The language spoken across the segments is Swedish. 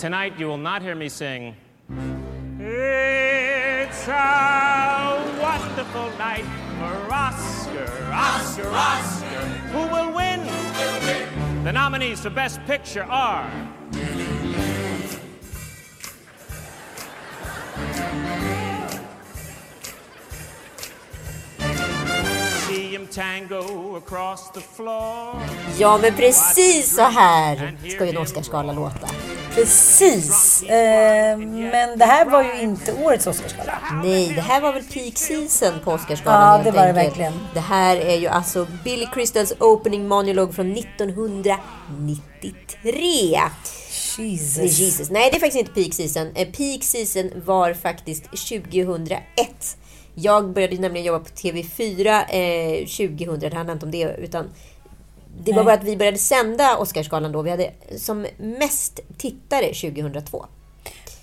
tonight you will not hear me sing. It's a wonderful night for Oscar, Oscar, Oscar. Who will win? The nominees for Best Picture are. See him tango across the floor. Ja, men precis så här ska ju en Oscarsgala låta. Precis. Eh, men det här var ju inte årets Oscarsgala. Nej, det här var väl peak season på Oscarsgalan Ja, helt det var det enkelt. verkligen. Det här är ju alltså Billy Crystals opening monolog från 1993. Jesus. Jesus. Nej, det är faktiskt inte peak season. Eh, Peak season var faktiskt 2001. Jag började nämligen jobba på TV4 eh, 2000. Det handlar inte om det, utan det var Nej. bara att vi började sända Oscarsgalan då. Vi hade som mest tittare 2002.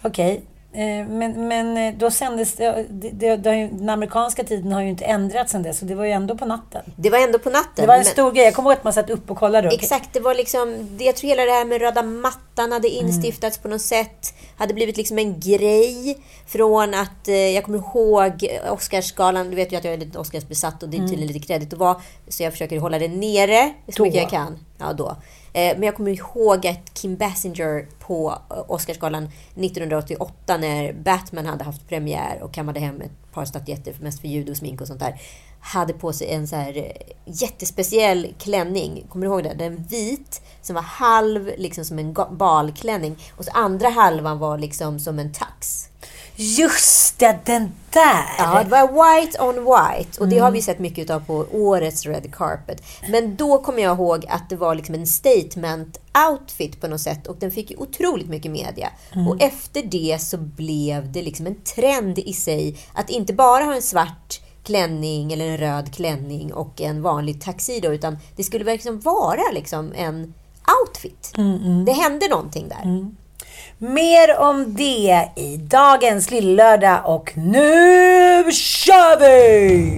Okej. Eh, Men, men eh, då sändes det, det, det, Den amerikanska tiden har ju inte ändrats sen dess. Så det var ju ändå på natten. Det var ändå på natten. Det var en men- stor grej. Jag kommer ihåg att man satt upp och kollade. Exakt, det var liksom, jag tror hela det här med röda mattan hade Mm. instiftats på något sätt. Hade blivit liksom en grej. Från att, eh, jag kommer ihåg Oscarsgalan, du vet ju att jag är lite Oscarsbesatt och det är Mm. tydligen lite kredit att vara. Så jag försöker hålla det nere så mycket jag kan. Ja, då. Eh, Men jag kommer ihåg att Kim Basinger på eh, Oscarsgalan 1988 när Batman hade haft premiär och kammade hem ett par statyetter, mest för ljud och smink och sånt där. Hade på sig en så här eh, jättespeciell klänning. Kommer du ihåg det? Den vit som var halv liksom som en balklänning och så andra halvan var liksom som en tax. Just det, den där! Ja, det var white on white. Och det har vi sett mycket av på årets red carpet. Men då kommer jag ihåg att det var liksom en statement outfit på något sätt. Och den fick ju otroligt mycket media. Och efter det så blev det liksom en trend i sig. Att inte bara ha en svart klänning eller en röd klänning och en vanlig tuxedo. Utan det skulle verkligen vara liksom en outfit. Det hände någonting där. Mer om det i dagens Lillördag och nu kör vi!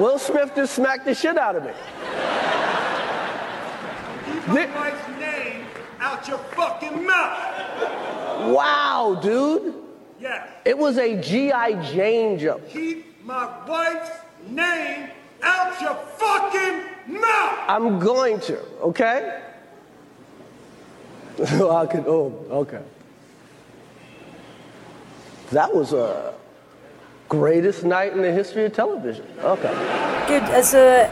Will Smith just smacked the shit out of me. Keep my wife's name out your fucking mouth. Wow, dude. Yes. It was a G.I. Jane jump. Keep my wife's name out your fucking mouth. I'm going to, okay? I could, oh, okay. That was a greatest night in the history of television. Okay. Gud, alltså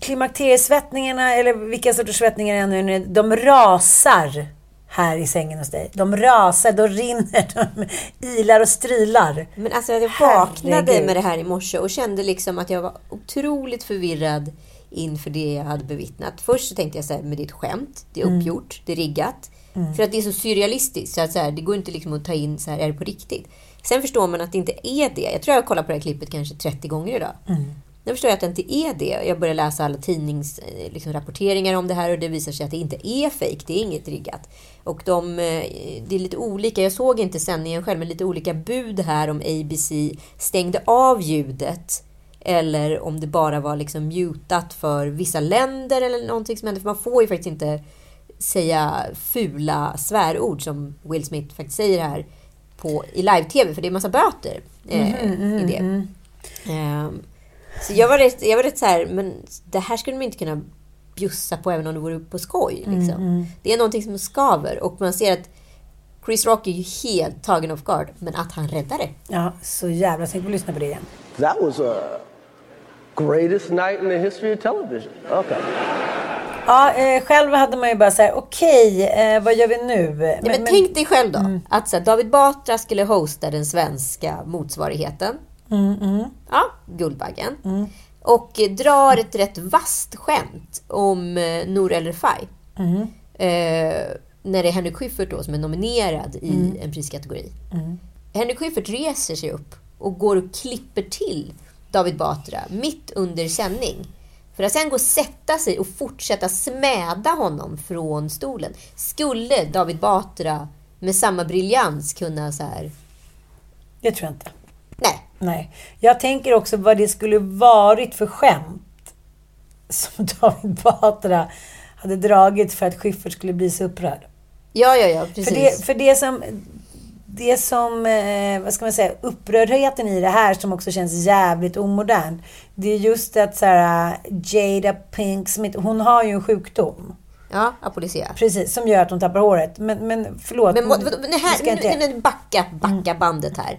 klimakteriesvettningarna, eller vilka sorters svettningar det är nu, de rasar här i sängen hos dig. De rasar, de rinner, de ilar och strilar. Men alltså jag vaknade Herregud. med det här i morse och kände liksom att jag var otroligt förvirrad inför det jag hade bevittnat. Först så tänkte jag så här, är ett skämt, det är Mm. uppgjort, det är riggat. För att det är så surrealistiskt, så att så här, det går inte liksom att ta in så här, är det på riktigt? Sen förstår man att det inte är det. Jag tror jag har kollat på det här klippet kanske 30 gånger idag. Nu förstår jag att det inte är det. Jag börjar läsa alla tidningsrapporteringar liksom, rapporteringar om det här och det visar sig att det inte är fake. Det är inget riggat. Och de, eh, det är lite olika. Jag såg inte sändningen själv, men lite olika bud här om ABC stängde av ljudet eller om det bara var liksom mutat för vissa länder eller någonting som hände. För man får ju faktiskt inte säga fula svärord som Will Smith faktiskt säger här på, i live-tv, för det är massa böter eh, Mm, i det. Ehm, så jag var rätt, jag var rätt så här, men det här skulle man inte kunna bjussa på även om det vore på skoj. Liksom. Det är någonting som skaver och man ser att Chris Rock är ju helt tagen off guard, men att han räddar det. Ja, så jävla. Tänk på att lyssna på det igen. That was a greatest night in the history of television. Okay. Ja, eh, själv hade man ju bara så här, okej, eh, vad gör vi nu? Nej, men, tänk dig själv då, att så här, David Batra skulle hosta den svenska motsvarigheten. Ja, Guldbaggen. Och eh, drar ett rätt vasst skämt om eh, Nour El Refai. Eh, när det är Henrik Schyffert då som är nominerad i en priskategori. Henrik Schyffert reser sig upp och går och klipper till David Batra mitt under sändning. För att sen gå och sätta sig och fortsätta smäda honom från stolen. Skulle David Batra med samma briljans kunna så här... Det tror jag inte. Nej, Nej. Jag tänker också vad det skulle varit för skämt som David Batra hade dragit för att Schyffert skulle bli så upprörd. ja, ja, ja, precis. För det, för det som, det som eh, vad ska man säga, upprördheten i det här som också känns jävligt omodernt. Det är just att så här, Jada Pink Smith, hon har ju en sjukdom. Ja, apolisera. Precis, som gör att hon tappar håret. Men, men förlåt. Men vad- det här, nu, nu, backa, backa bandet här.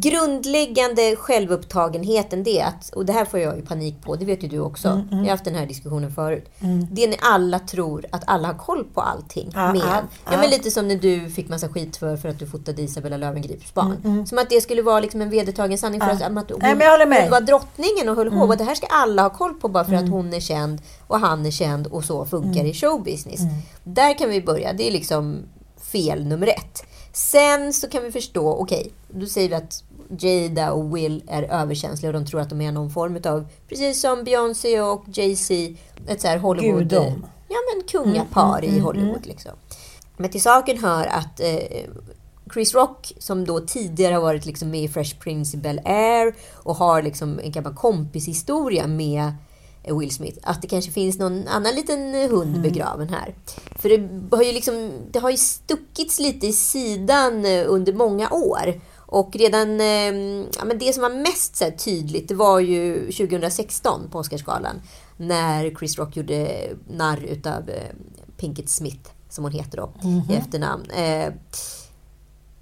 Grundläggande självupptagenheten det är att, och det här får jag ju panik på, det vet ju du också. Mm, Vi har haft den här diskussionen förut. Det är när alla tror att alla har koll på allting Ja, med en. Ja, ja. men lite som när du fick massa skit för, för att du fotade Isabella Löwengrips barn. Mm, Som att det skulle vara liksom en vedertagen sanning för att, att hon, Nej, jag hon var drottningen och höll Mm. hov. Det här ska alla ha koll på bara för att hon är känd och han är känd och så funkar Mm. i showbusiness. Där kan vi börja. Det är liksom fel nummer ett. Sen så kan vi förstå, okej, då säger vi att Jada och Will är överkänsliga och de tror att de är någon form av, precis som Beyoncé och Jay-Z, ett så här Hollywood... Gudom. Ja, men kungapar i Hollywood liksom. Men till saken hör att eh, Chris Rock, som då tidigare har varit liksom med i Fresh Prince i Bel-Air och har liksom en gammal kompishistoria med Will Smith, att det kanske finns någon annan liten eh, hund begraven här. För det har ju, liksom, det har ju stuckits lite i sidan eh, under många år. Och redan, eh, ja, men det som var mest så tydligt, det var ju 2016 på Oscarsgalan. När Chris Rock gjorde narr utav eh, Pinkett Smith, som hon heter då i efternamn.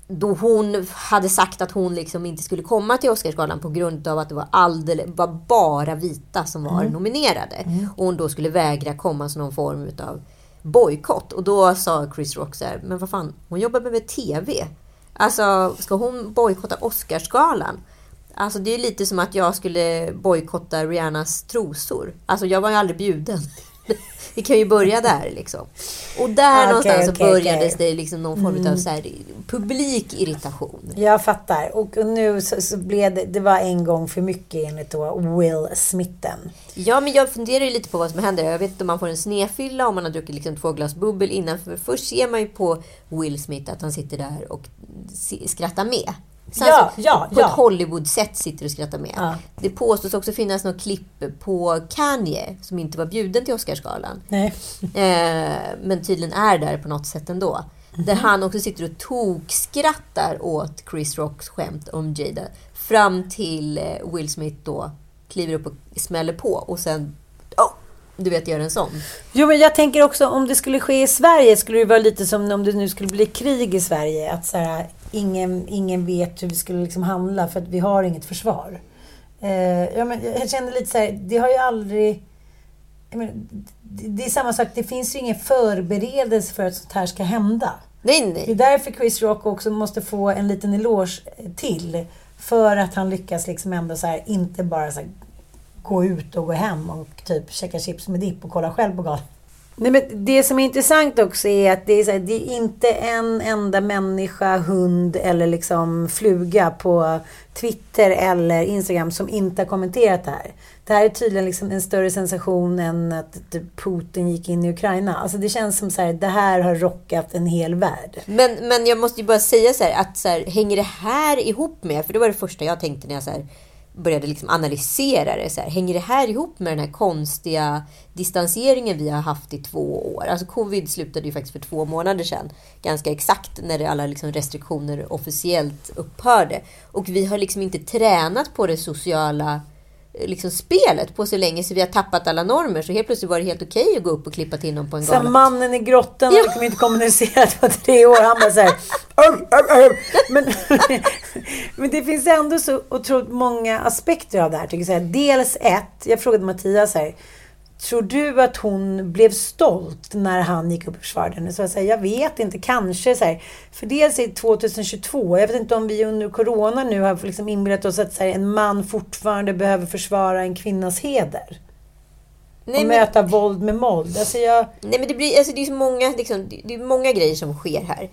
Då hon hade sagt att hon liksom inte skulle komma till Oscarsgalan på grund av att det var, alldeles, var bara vita som var nominerade. Och hon då skulle vägra komma som någon form av bojkott. Och då sa Chris Rock så här, men vad fan, hon jobbar med TV. Alltså, ska hon bojkotta Oscarsgalan? Alltså det är lite som att jag skulle bojkotta Rihannas trosor. Alltså jag var ju aldrig bjuden. Vi kan ju börja där liksom. Och där Okej, någonstans så okej, började okej. det liksom någon form av så här, publik irritation. Jag fattar. Och nu så, så blev det, det var en gång för mycket enligt då Will Smithen. Ja, men jag funderar ju lite på vad som händer. Jag vet inte om man får en snefylla om man har druckit liksom två glas bubbel innan. För först ser man ju på Will Smith att han sitter där och skrattar med. Så Ja, alltså, ja, på ja. ett Hollywood-sätt sitter och skrattar med. Ja. Det påstås också finnas något klipp på Kanye som inte var bjuden till Oscarsgalan. Nej. Eh, men tydligen är där på något sätt ändå. Där han också sitter och tokskrattar åt Chris Rocks skämt om Jada. Fram till eh, Will Smith då kliver upp och smäller på och sen, oh, du vet, gör en sån. Jo, men jag tänker också om det skulle ske i Sverige skulle det vara lite som om det nu skulle bli krig i Sverige. Att så här, ingen, ingen vet hur vi skulle liksom handla för att vi har inget försvar. Eh, ja, men jag känner lite så här, det har ju aldrig... Menar, det, det är samma sak, det finns ju ingen förberedelse för att sånt här ska hända. Nej, Det är nej. därför Chris Rock också måste få en liten eloge till. För att han lyckas liksom ändå så här, inte bara så här, gå ut och gå hem och typ käka chips med dipp och kolla själv på galan. Nej, men det som är intressant också är att det är, så här, det är inte en enda människa, hund eller liksom fluga på Twitter eller Instagram som inte har kommenterat det här. Det här är tydligen liksom en större sensation än att typ Putin gick in i Ukraina. Alltså det känns som så här, det här har rockat en hel värld. Men, men jag måste ju bara säga så här, att så här, hänger det här ihop med, för det var det första jag tänkte när jag så här, började liksom analysera det. Så här, hänger det här ihop med den här konstiga distanseringen vi har haft i två år? Alltså covid slutade ju faktiskt för två månader sedan. Ganska exakt när det alla liksom restriktioner officiellt upphörde. Och vi har liksom inte tränat på det sociala liksom spelet på så länge så vi har tappat alla normer. Så helt plötsligt var det helt okej att gå upp och klippa till någon på en Så gala. mannen i grottan har liksom inte kommunicerat på tre år. Han bara så här, "Arr, arr, arr." men, men det finns ändå så otroligt många aspekter av det här. Tycker jag. Så Dels ett, jag frågade Mattias här. Tror du att hon blev stolt när han gick upp och försvarade henne? Så jag säger, jag vet inte, kanske. Så här. För dels är det 2022. Jag vet inte om vi under corona nu har liksom inbillat oss att här, en man fortfarande behöver försvara en kvinnas heder. Nej, och men- möta våld med våld. Alltså jag... Nej men det blir, alltså det är så många, liksom, det är många grejer som sker här.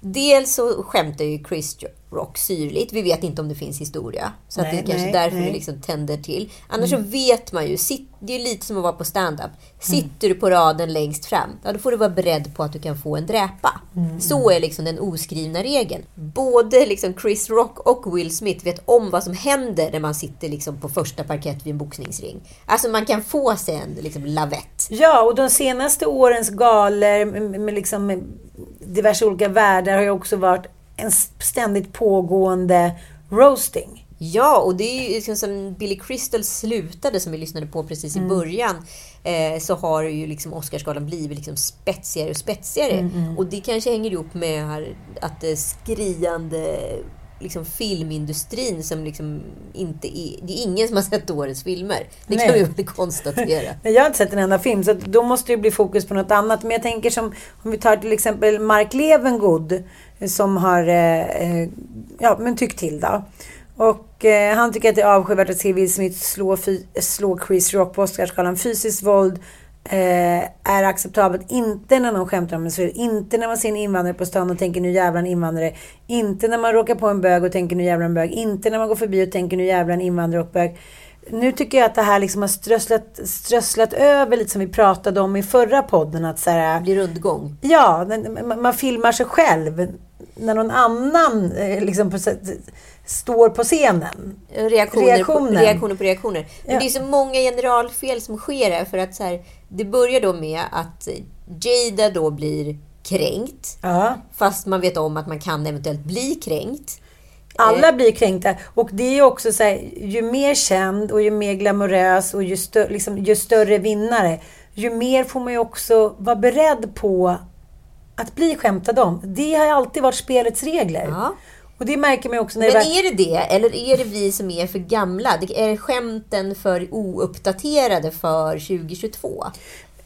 Dels så skämtar ju Chris Rock syrligt. Vi vet inte om det finns historia. Så att Nej, det är kanske nej, därför nej. det liksom tänder till. Annars så vet man ju, sit, det är lite som att vara på stand-up. Sitter du på raden längst fram, ja, då får du vara beredd på att du kan få en dräpa. Så är liksom den oskrivna regeln. Både liksom Chris Rock och Will Smith vet om vad som händer när man sitter liksom på första parkett vid en boxningsring. Alltså man kan få sig en liksom, lavett. Ja, och de senaste årens galor med, liksom diverse olika världar har ju också varit en ständigt pågående roasting. Ja, och det är ju liksom som Billy Crystal slutade, som vi lyssnade på precis i början, eh, så har ju liksom Oscarsgalan blivit liksom spetsigare och spetsigare. Och det kanske hänger ihop med här, att det skriande liksom filmindustrin som liksom inte är... Det är ingen som har sett årets filmer. Det kan Nej. vi väl konstatera. Men Jag har inte sett en enda film, så då måste det bli fokus på något annat. Men jag tänker som, om vi tar till exempel Mark Levengood, som har eh, eh, ja, men tyckt till då. Och eh, han tycker att det är avskyvärt att se Will Smith slå, slå Chris Rock på Oscarsgalan. Fysiskt våld eh, är acceptabelt. Inte när någon skämtar om en svält. Inte när man ser en invandrare på stan och tänker nu jävlar en invandrare. Inte när man råkar på en bög och tänker nu jävlar en bög. Inte när man går förbi och tänker nu jävlar en invandrare och bög. Nu tycker jag att det här liksom har strösslat, strösslat över lite som vi pratade om i förra podden. Att så här, Det blir rundgång. Ja, man- man filmar sig själv när någon annan eh, liksom på, står på scenen. Reaktioner, Reaktionen. På, reaktioner på reaktioner. Men Ja. det är så många generalfel som sker här. För att så här, det börjar då med att Jada då blir kränkt. Ja. Fast man vet om att man kan eventuellt bli kränkt. Alla blir kränkta. Och det är också så här, ju mer känd och ju mer glamorös och ju, stö, liksom, ju större vinnare, ju mer får man ju också vara beredd på att bli skämtad om. Det har alltid varit spelets regler. Ja. Och det märker man också när Men det väl- är det det? Eller är det vi som är för gamla? Det- Är skämten för ouppdaterade för 2022?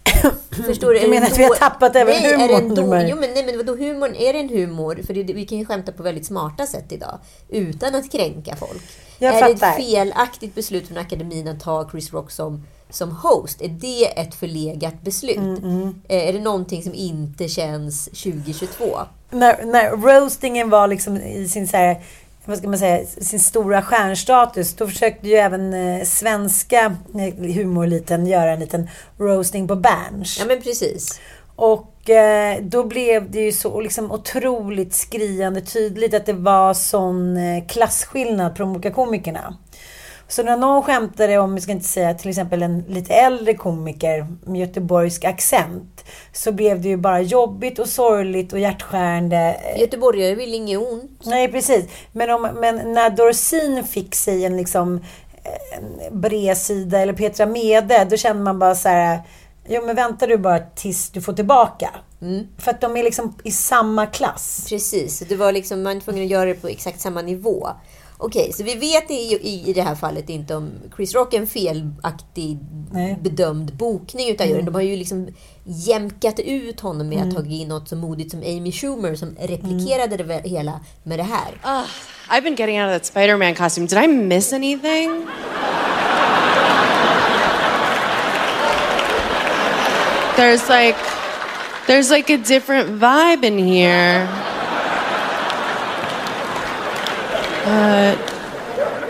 Förstår du? Du det menar en att vi har tappat även nej, Är det en humorn, då... Mary? Jo, men, nej, men vadå humorn? Är det en humor? För det, vi kan ju skämta på väldigt smarta sätt idag. Utan att kränka folk. Jag är det fattar. ett felaktigt beslut från akademin att ta Chris Rock som, som host? Är det ett förlegat beslut? Mm, Eh, Är det någonting som inte känns 2022? när, när roastingen var liksom i sin så här, vad ska man säga, sin stora stjärnstatus, då försökte ju även eh, svenska eh, humoreliten göra en liten roasting på Berns. Ja, men precis. Och eh, då blev det ju så liksom otroligt skriande tydligt att det var sån eh, klasskillnad på de olika komikerna. Så när någon skämtade om, jag ska inte säga till exempel en lite äldre komiker med göteborgsk accent, så blev det ju bara jobbigt och sorgligt och hjärtskärande. Göteborgare vill inget ont. Nej, precis. Men, om, men när Dorsin fick sig en liksom en bredsida eller Petra Mede, då kände man bara så här, jo men vänta du bara tills du får tillbaka. För att de är liksom i samma klass. Precis, det var liksom, man var tvungen att göra det på exakt samma nivå. Okej, så vi vet i, i, det här fallet inte om Chris Rock är en felaktig Nej. bedömd bokning utav juryn. De har ju liksom jämkat ut honom med att ta in något så modigt som Amy Schumer som replikerade det väl- hela med det här. Ugh, I've been getting out of that Spider Man costume. Did I miss anything? there's like there's like a different vibe in here. But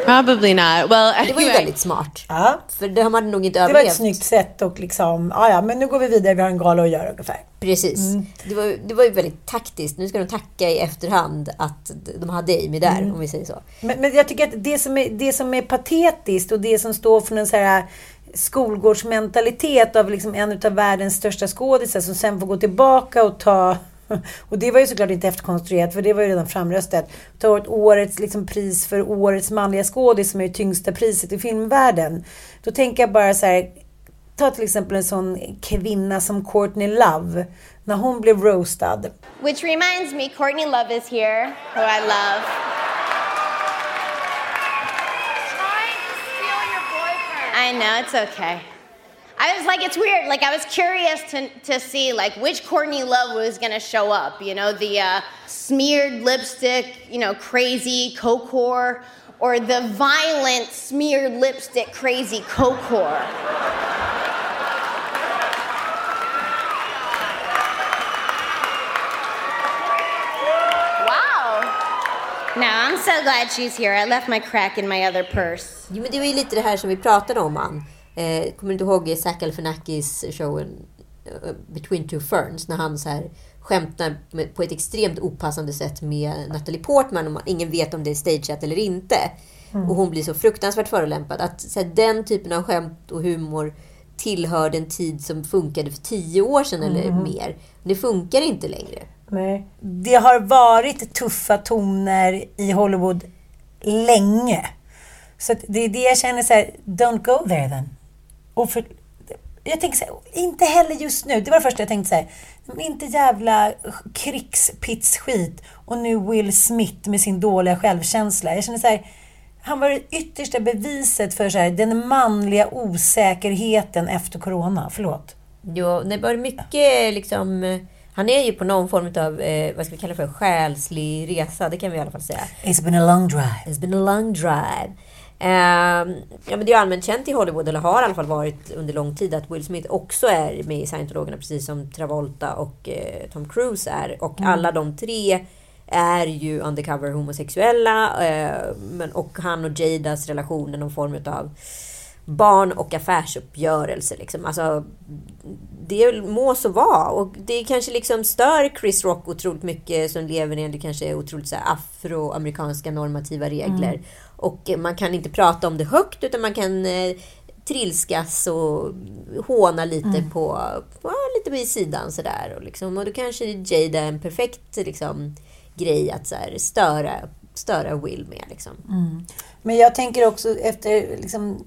probably not. Well, Det var ju anyway. väldigt smart. Ja. För det har man nog inte Det var ett överlevt. snyggt sätt och liksom, ja ja, men nu går vi vidare, vi har en gala att göra ungefär. Precis. Mm. Det, var, det var ju väldigt taktiskt. Nu ska de tacka i efterhand att de hade Amy där, Mm. om vi säger så. Men, men jag tycker att det som, är, det som är patetiskt och det som står för en så här skolgårdsmentalitet av liksom en av världens största skådisar som sen får gå tillbaka och ta och det var ju såklart inte efterkonstruerat för det var ju redan framröstat. Ta årets liksom, pris för årets manliga skådis som är det tyngsta priset i filmvärlden. Då tänker jag bara så här. Ta till exempel en sån kvinna som Courtney Love. När hon blev roastad. Which reminds me, Courtney Love is here, who I love. I know, it's okay. I was like, it's weird. Like, I was curious to, to see, like, which Courtney Love was going to show up. You know, the uh, smeared lipstick, you know, crazy Cocor, or the violent smeared lipstick crazy Cocor. Wow. No, I'm so glad she's here. I left my crack in my other purse. Jo, men det var ju lite det här som vi pratade om, Ann. Eh, kommer du inte ihåg Zac Galifianakis showen eh, Between Two Ferns? När han så här skämtar med, på ett extremt opassande sätt med Natalie Portman och man, ingen vet om det är stageat eller inte. Och hon blir så fruktansvärt förolämpad. Att så här, den typen av skämt och humor tillhör den tid som funkade för tio år sedan eller mer. Det funkar inte längre. Nej. Det har varit tuffa toner i Hollywood länge. Så det är det jag känner så här, don't go there then. Och för, jag tänker så här, inte heller just nu. Det var det första jag tänkte så här, inte jävla krigspitsskit och nu Will Smith med sin dåliga självkänsla. Jag känner så här, han var det yttersta beviset för så här, den manliga osäkerheten efter corona. Förlåt. Jo, det var mycket liksom... Han är ju på någon form av, eh, vad ska vi kalla för, själslig resa. Det kan vi i alla fall säga. It's been a long drive. It's been a long drive. Ehm, ja, men det är allmänt känt i Hollywood, eller har i alla fall varit under lång tid, att Will Smith också är med i Scientologerna, precis som Travolta och eh, Tom Cruise är. Och alla de tre är ju undercover homosexuella. Eh, men, och han och Jadas relation är någon form av barn och affärsuppgörelse. Liksom. Alltså, det må så vara. Och det kanske liksom stör Chris Rock otroligt mycket som lever enligt kanske otroligt så här afroamerikanska normativa regler. Och man kan inte prata om det högt utan man kan eh, trilskas och håna lite på, på lite på sidan sådär. Och, liksom, och då kanske Jada är en perfekt liksom, grej att så här, störa, störa Will med. Liksom. Men jag tänker också efter liksom,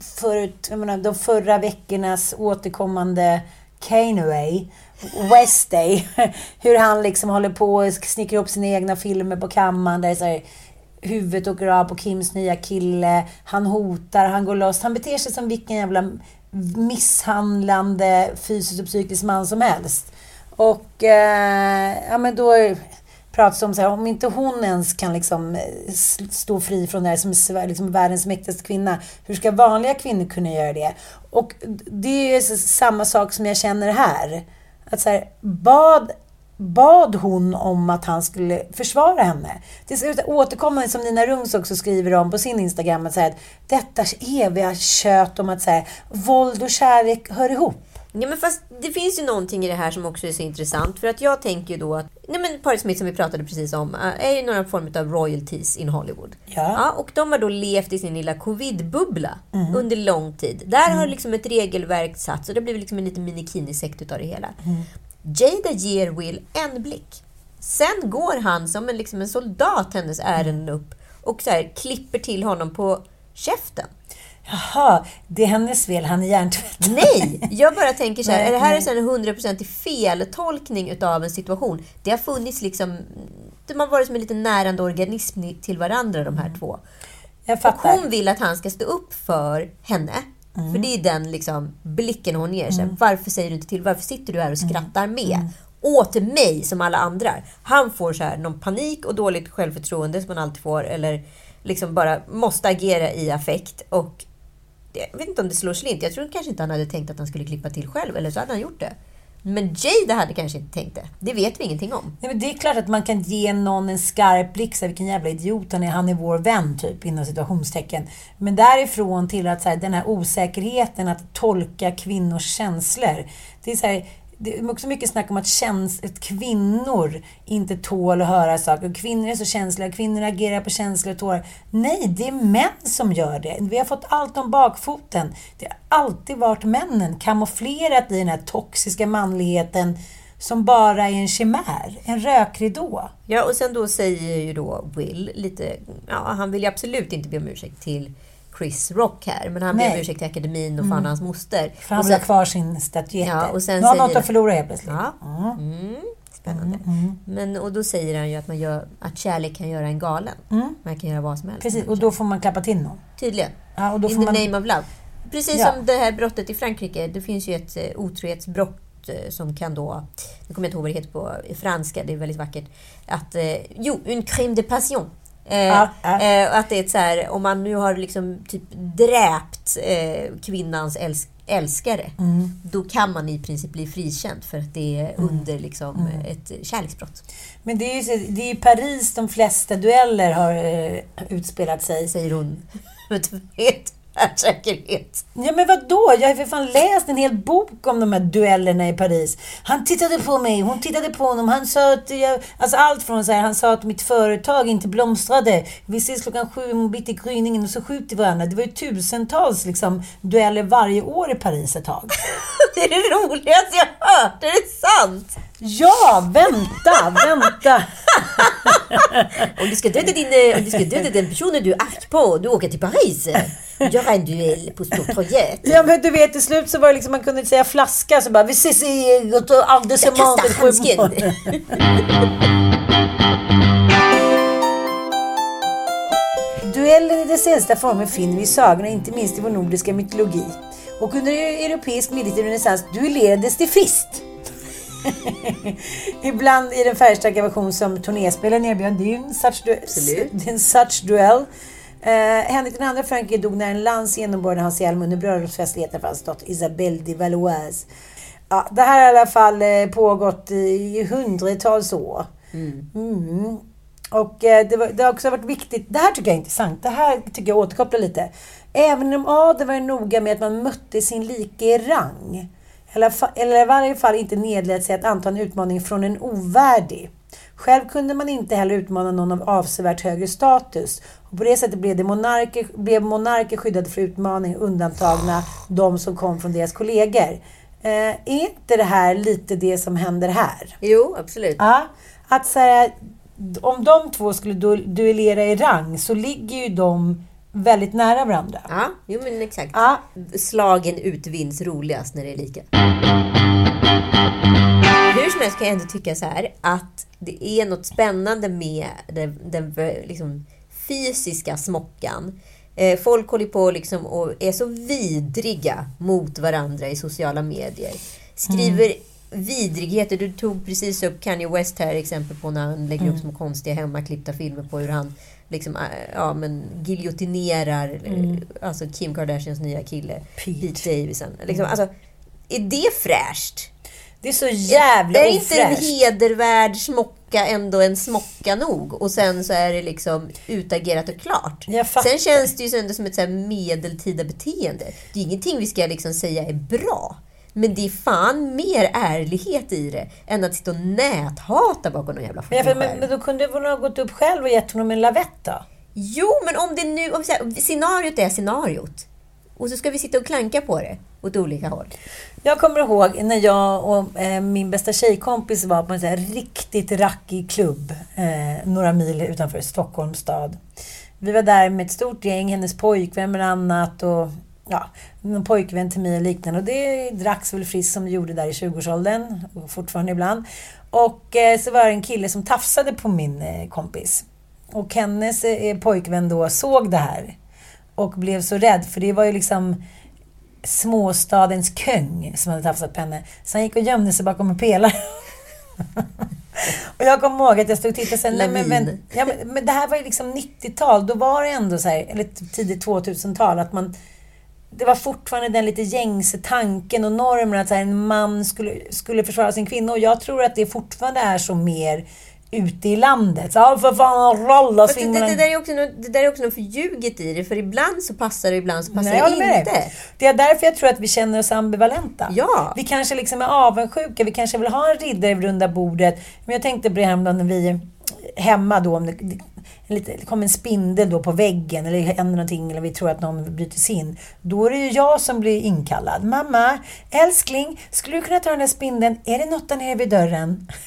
förut, menar, de förra veckornas återkommande Kaneway, Westday, hur han liksom håller på och snickrar upp sina egna filmer på kammaren där så här, huvudet åker av på Kims nya kille, han hotar, han går loss, han beter sig som vilken jävla misshandlande fysiskt och psykisk man som helst. Och eh, ja men då pratas det om så här, om inte hon ens kan liksom eh, stå fri från det här som liksom världens mäktigaste kvinna, hur ska vanliga kvinnor kunna göra det? Och det är samma sak som jag känner här. Att så här, bad, bad hon om att han skulle försvara henne? Så återkommande som Nina Rungs också skriver om på sin Instagram, att, här, detta eviga kött om att här, våld och kärlek hör ihop. Ja, men fast det finns ju någonting i det här som också är så intressant. För att jag tänker ju då att nej men Paris Smith som vi pratade precis om äh, är ju några form av royalties in Hollywood. Ja. och de har då levt i sin lilla covid-bubbla under lång tid. Där har liksom ett regelverk satts och det blir liksom en liten minikinisekt utav det hela. Jada ger Will en blick. Sen går han som en, liksom en soldat hennes ärenden upp och så här, klipper till honom på käften. Jaha, det är hennes fel, han är hjärntvättad. Nej! Jag bara tänker så här, Nej, är det här nej. en hundraprocentig feltolkning utav en situation? Det har funnits liksom... De har varit som en liten närande organism till varandra, de här två. Jag Och fattar. hon vill att han ska stå upp för henne. Mm. För det är den liksom, blicken hon ger sig. Varför säger du inte till? Varför sitter du här och skrattar Mm. med? Åt mig som alla andra. Han får så här någon panik och dåligt självförtroende som man alltid får. Eller liksom bara måste agera i affekt. Och jag vet inte om det slår slint. Jag tror kanske inte han hade tänkt att han skulle klippa till själv. Eller så hade han gjort det. Men Jada hade kanske inte tänkt det. Det vet vi ingenting om. Nej, men det är klart att man kan ge någon en skarp blick, så här, vilken jävla idiot han är, han är vår vän, typ, inom situationstecken. Men därifrån till att så här, den här osäkerheten att tolka kvinnors känslor. Det är så här, det är också mycket snack om att, käns att kvinnor inte tål att höra saker. Kvinnor är så känsliga, kvinnor agerar på känslor och tårar. Nej, det är män som gör det. Vi har fått allt om bakfoten. Det har alltid varit männen, kamouflerat i den här toxiska manligheten som bara är en chimär, en rökridå. Ja, och sen då säger ju då Will lite... Ja, han vill ju absolut inte be om ursäkt till Chris Rock här, men han ber om ursäkt till akademin och fan hans moster. För han vill ha kvar sin statyett. Ja, och sen nu har han något att förlora helt plötsligt. Ja. Mm, spännande. Men, och då säger han ju att, man gör, att kärlek kan göra en galen. Man kan göra vad som helst. Precis, och då får man klappa till någon. Tydligen. Ja, och då In får the man... name of love. Precis Ja. som det här brottet i Frankrike. Det finns ju ett eh, otrohetsbrott eh, som kan då... Nu kommer jag inte ihåg vad det heter på franska, det är väldigt vackert. Att, eh, jo, un crime de passion. Eh, ja. Eh, att det är så här, om man nu har liksom typ dräpt eh, kvinnans älsk älskare, Mm. då kan man i princip bli frikänd för att det är under liksom Mm. ett kärleksbrott. Men det är ju så- det är Paris de flesta dueller har eh, utspelat sig. Säger hon med tvärsäkerhet. Ja men vadå? Jag har för fan läst en hel bok om de här duellerna i Paris. Han tittade på mig, hon tittade på honom. Han sa att jag... Alltså allt från så här, han sa att mitt företag inte blomstrade. Vi ses klockan sju om bitti gryningen och så skjuter vi varandra. Det var ju tusentals liksom, dueller varje år i Paris ett tag. Det är det roligaste jag hört, är det sant? Ja, vänta, vänta! Om du ska döda, din, eh, om du ska döda den personen du är arg på, du åker till Paris. eh, Göra en duell på Stortorget. Ja men du vet till slut så var det liksom, man kunde inte säga flaska så bara vi ses i alldeles Jag kastar handsken. Duellen i dess äldsta former finner vi i sagorna, inte minst i vår nordiska mytologi. Och under europeisk medeltid och renässans duellerades det fist. Ibland i den färgstarka version som turnéspelen erbjöd. Det är ju en such, du- en such duell. Eh, Henrik II av Frankrike dog när en lans genomborrade hans hjälm under bröllopsfestligheten för hans dotter Isabelle de Valois. Ja, det här har i alla fall eh, pågått i hundratals år. Mm. Och eh, det, var, det har också varit viktigt. Det här tycker jag är intressant. Det här tycker jag återkopplar lite. Även om Adel var noga med att man mötte sin like i rang. Eller, eller i varje fall inte nedlät sig att anta en utmaning från en ovärdig. Själv kunde man inte heller utmana någon av avsevärt högre status. Och på det sättet blev, det monarker, blev monarker skyddade för utmaning, undantagna de som kom från deras kollegor. Eh, är inte det här lite det som händer här? Jo, absolut. Ja, att så här, om de två skulle du- duellera i rang så ligger ju de väldigt nära varandra. Ja, jo men exakt. Ja. Slagen utvinns roligast när det är lika. Hur som helst kan jag ändå tycka så här att det är något spännande med den, den liksom, fysiska smockan. Eh, folk håller på liksom och är så vidriga mot varandra i sociala medier. Skriver vidrigheter. Du tog precis upp Kanye West här exempel på när han lägger upp små konstiga hemmaklippta filmer på hur han liksom, äh, ja, men giljotinerar eh, alltså Kim Kardashians nya kille Pete. Pete Davidson. Liksom, alltså, är det fräscht? Det är så jävla är inte en ofräscht. hedervärd smocka ändå en smocka nog? Och sen så är det liksom utagerat och klart. Sen känns det ju ändå som ett så här medeltida beteende. Det är ingenting vi ska liksom säga är bra. Men det är fan mer ärlighet i det än att sitta och näthata bakom någon jävla Men, fucking men, skärm. men då kunde hon ha gått upp själv och gett honom en lavett då? Jo, men om det nu... Om säger, scenariot är scenariot. Och så ska vi sitta och klanka på det åt olika håll. Jag kommer ihåg när jag och eh, min bästa tjejkompis var på en här riktigt rackig klubb eh, några mil utanför Stockholms stad. Vi var där med ett stort gäng, hennes pojkvän bland annat och ja, någon pojkvän till mig och liknande. Och det dracks väl friskt som det gjorde där i 20-årsåldern och fortfarande ibland. Och eh, så var det en kille som tafsade på min eh, kompis. Och hennes eh, pojkvän då såg det här och blev så rädd för det var ju liksom småstadens kung som hade tafsat på henne. Så han gick och gömde sig bakom en pelare. och jag kommer ihåg att jag stod och tittade sen, nej, men, men, ja, men, men det här var ju liksom 90-tal. Då var det ändå så här, eller tidigt 2000-tal, att man det var fortfarande den lite gängse tanken och normen att så här, en man skulle, skulle försvara sin kvinna. Och jag tror att det fortfarande är så mer ute i landet. Så, för fan, rolla det, det, det, där är också något, det där är också något förljuget i det. För ibland så passar det, ibland så passar Nej, det inte. Det är därför jag tror att vi känner oss ambivalenta. Ja. Vi kanske liksom är avundsjuka. Vi kanske vill ha en riddare vid runda bordet. Men jag tänkte på det häromdagen när vi hemma då, om det, en lite, det kom en spindel då på väggen eller händer någonting eller vi tror att någon bryter sig in. Då är det ju jag som blir inkallad. Mamma, älskling, skulle du kunna ta den där spindeln? Är det något där nere vid dörren?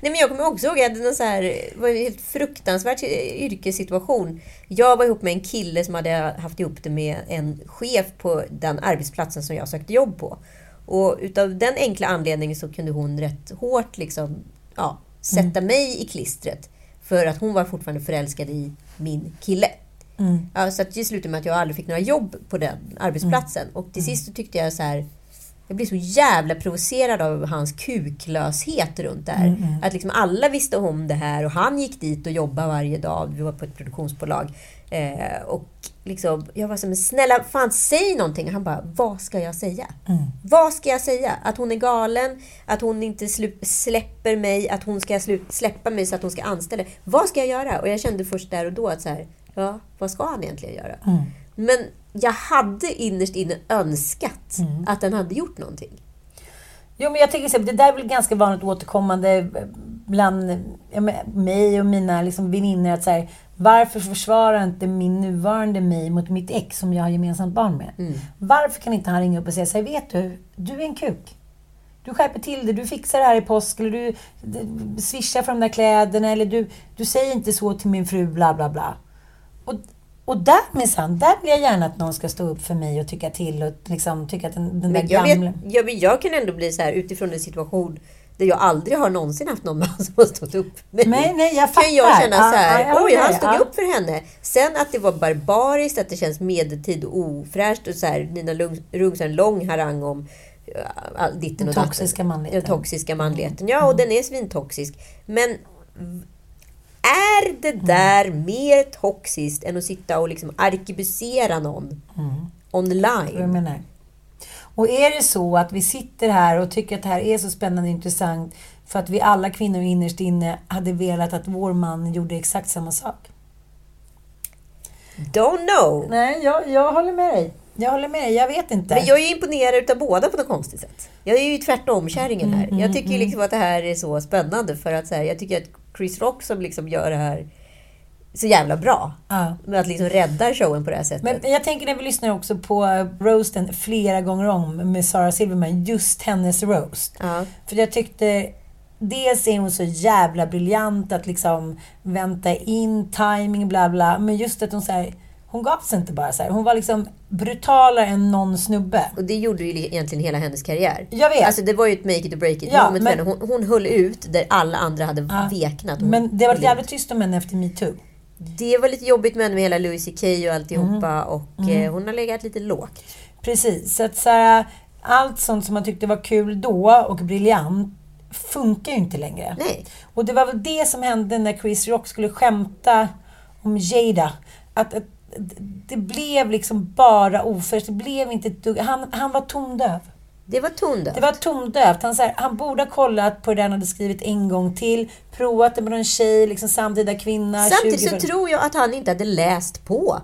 Nej, men jag kommer också ihåg att det var så här, det var en helt fruktansvärd yrkessituation. Jag var ihop med en kille som hade haft ihop det med en chef på den arbetsplatsen som jag sökte jobb på. Och utav den enkla anledningen så kunde hon rätt hårt liksom, ja, sätta mig i klistret. För att hon var fortfarande förälskad i min kille. Mm. Ja, så att det slutade med att jag aldrig fick några jobb på den arbetsplatsen. Och till sist så tyckte jag så här... Jag blev så jävla provocerad av hans kuklöshet runt det här. Att liksom alla visste om det här och han gick dit och jobbade varje dag. Vi var på ett produktionsbolag. Eh, och liksom, jag var så men snälla, fan säg någonting. Och han bara, vad ska jag säga? Vad ska jag säga? Att hon är galen? Att hon inte släpper mig? Att hon ska släppa mig så att hon ska anställa? Vad ska jag göra? Och jag kände först där och då att så här, ja, vad ska han egentligen göra? Men jag hade innerst inne önskat att den hade gjort någonting. Jo, men jag tänker så det där är väl ganska vanligt återkommande bland mig och mina liksom, väninnor. Att så här, varför försvarar inte min nuvarande mig mot mitt ex som jag har gemensamt barn med? Varför kan inte han ringa upp och säga så här, vet du, du är en kuk. Du skärper till det, du fixar det här i påsk, eller du, swishar för de där kläderna, eller du, du säger inte så till min fru, bla bla bla. Och, och där minsann, där vill jag gärna att någon ska stå upp för mig och tycka till och liksom tycka att den, den där jag, gamla... vet, jag, jag kan ändå bli så här utifrån en situation där jag aldrig har någonsin haft någon man som har stått upp för mig. Nej, nej, jag Kan jag fattar. känna Ja, så här, ja, jag oj, han stod med. upp för henne. Sen att det var barbariskt, att det känns medeltid och ofräscht och så här, Nina Rungs en lång harang om ja, all- ditten och Den datten. toxiska manligheten. Den toxiska manligheten. Ja, och den är svintoxisk. Men är det där mer toxiskt än att sitta och liksom arkebusera någon jag online? menar. Och är det så att vi sitter här och tycker att det här är så spännande och intressant för att vi alla kvinnor innerst inne hade velat att vår man gjorde exakt samma sak? Don't know. Nej, jag, jag håller med dig. Jag håller med. Jag vet inte. Men jag är ju imponerad av båda på något konstigt sätt. Jag är ju tvärtom kärringen här. Mm, Jag tycker liksom att det här är så spännande för att så här, jag tycker att Chris Rock som liksom gör det här så jävla bra. Ja. Med att liksom rädda showen på det här sättet. Men jag tänker när vi lyssnar också på roasten flera gånger om med Sarah Silverman, just hennes roast. Ja. För jag tyckte Dels är hon så jävla briljant att liksom vänta in, timing, bla bla. Men just att hon så här, hon gav sig inte bara så här. Hon var liksom brutalare än någon snubbe. Och det gjorde ju egentligen hela hennes karriär. Jag vet. Alltså det var ju ett make it or break it Ja, moment men-. Hon, hon höll ut där alla andra hade Ja. veknat. Hon Men det var jävligt tyst om henne efter metoo. Det var lite jobbigt med henne med hela Louis CK och alltihopa. Mm. Och eh, hon har legat lite lågt. Precis. Så att så här, allt sånt som man tyckte var kul då och briljant funkar ju inte längre. Nej. Och det var väl det som hände när Chris Rock skulle skämta om Jada. Att, att det blev liksom bara ofräscht. Det blev inte ett dugg. Han, han var tondöv. Det var tondövt. Det var tondövt. Han, så här, han borde ha kollat på det han hade skrivit en gång till. Provat det med någon tjej, liksom samtida kvinna. Samtidigt 20 så tror jag att han inte hade läst på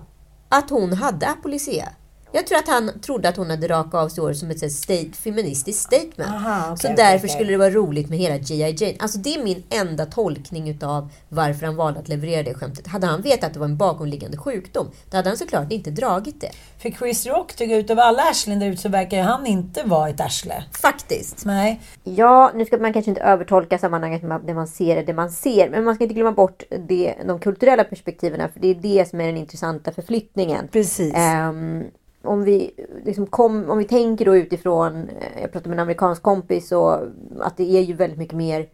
att hon hade apolysia. Jag tror att han trodde att hon hade rakat av sig hår som ett state, feministiskt statement. Aha, okej, så därför okej. skulle det vara roligt med hela G.I. Jane. Alltså det är min enda tolkning utav varför han valde att leverera det skämtet. Hade han vetat att det var en bakomliggande sjukdom, då hade han såklart inte dragit det. För Chris Rock tycker jag utav alla arslen där ute så verkar han inte vara ett arsle. Faktiskt. Nej. Ja, nu ska man kanske inte övertolka sammanhanget med det man ser är det man ser. Men man ska inte glömma bort det, de kulturella perspektiven. För det är det som är den intressanta förflyttningen. Precis. Ehm, om, vi, liksom kom, om vi tänker då utifrån, eh, jag pratade med en amerikansk kompis och att det är ju väldigt mycket mer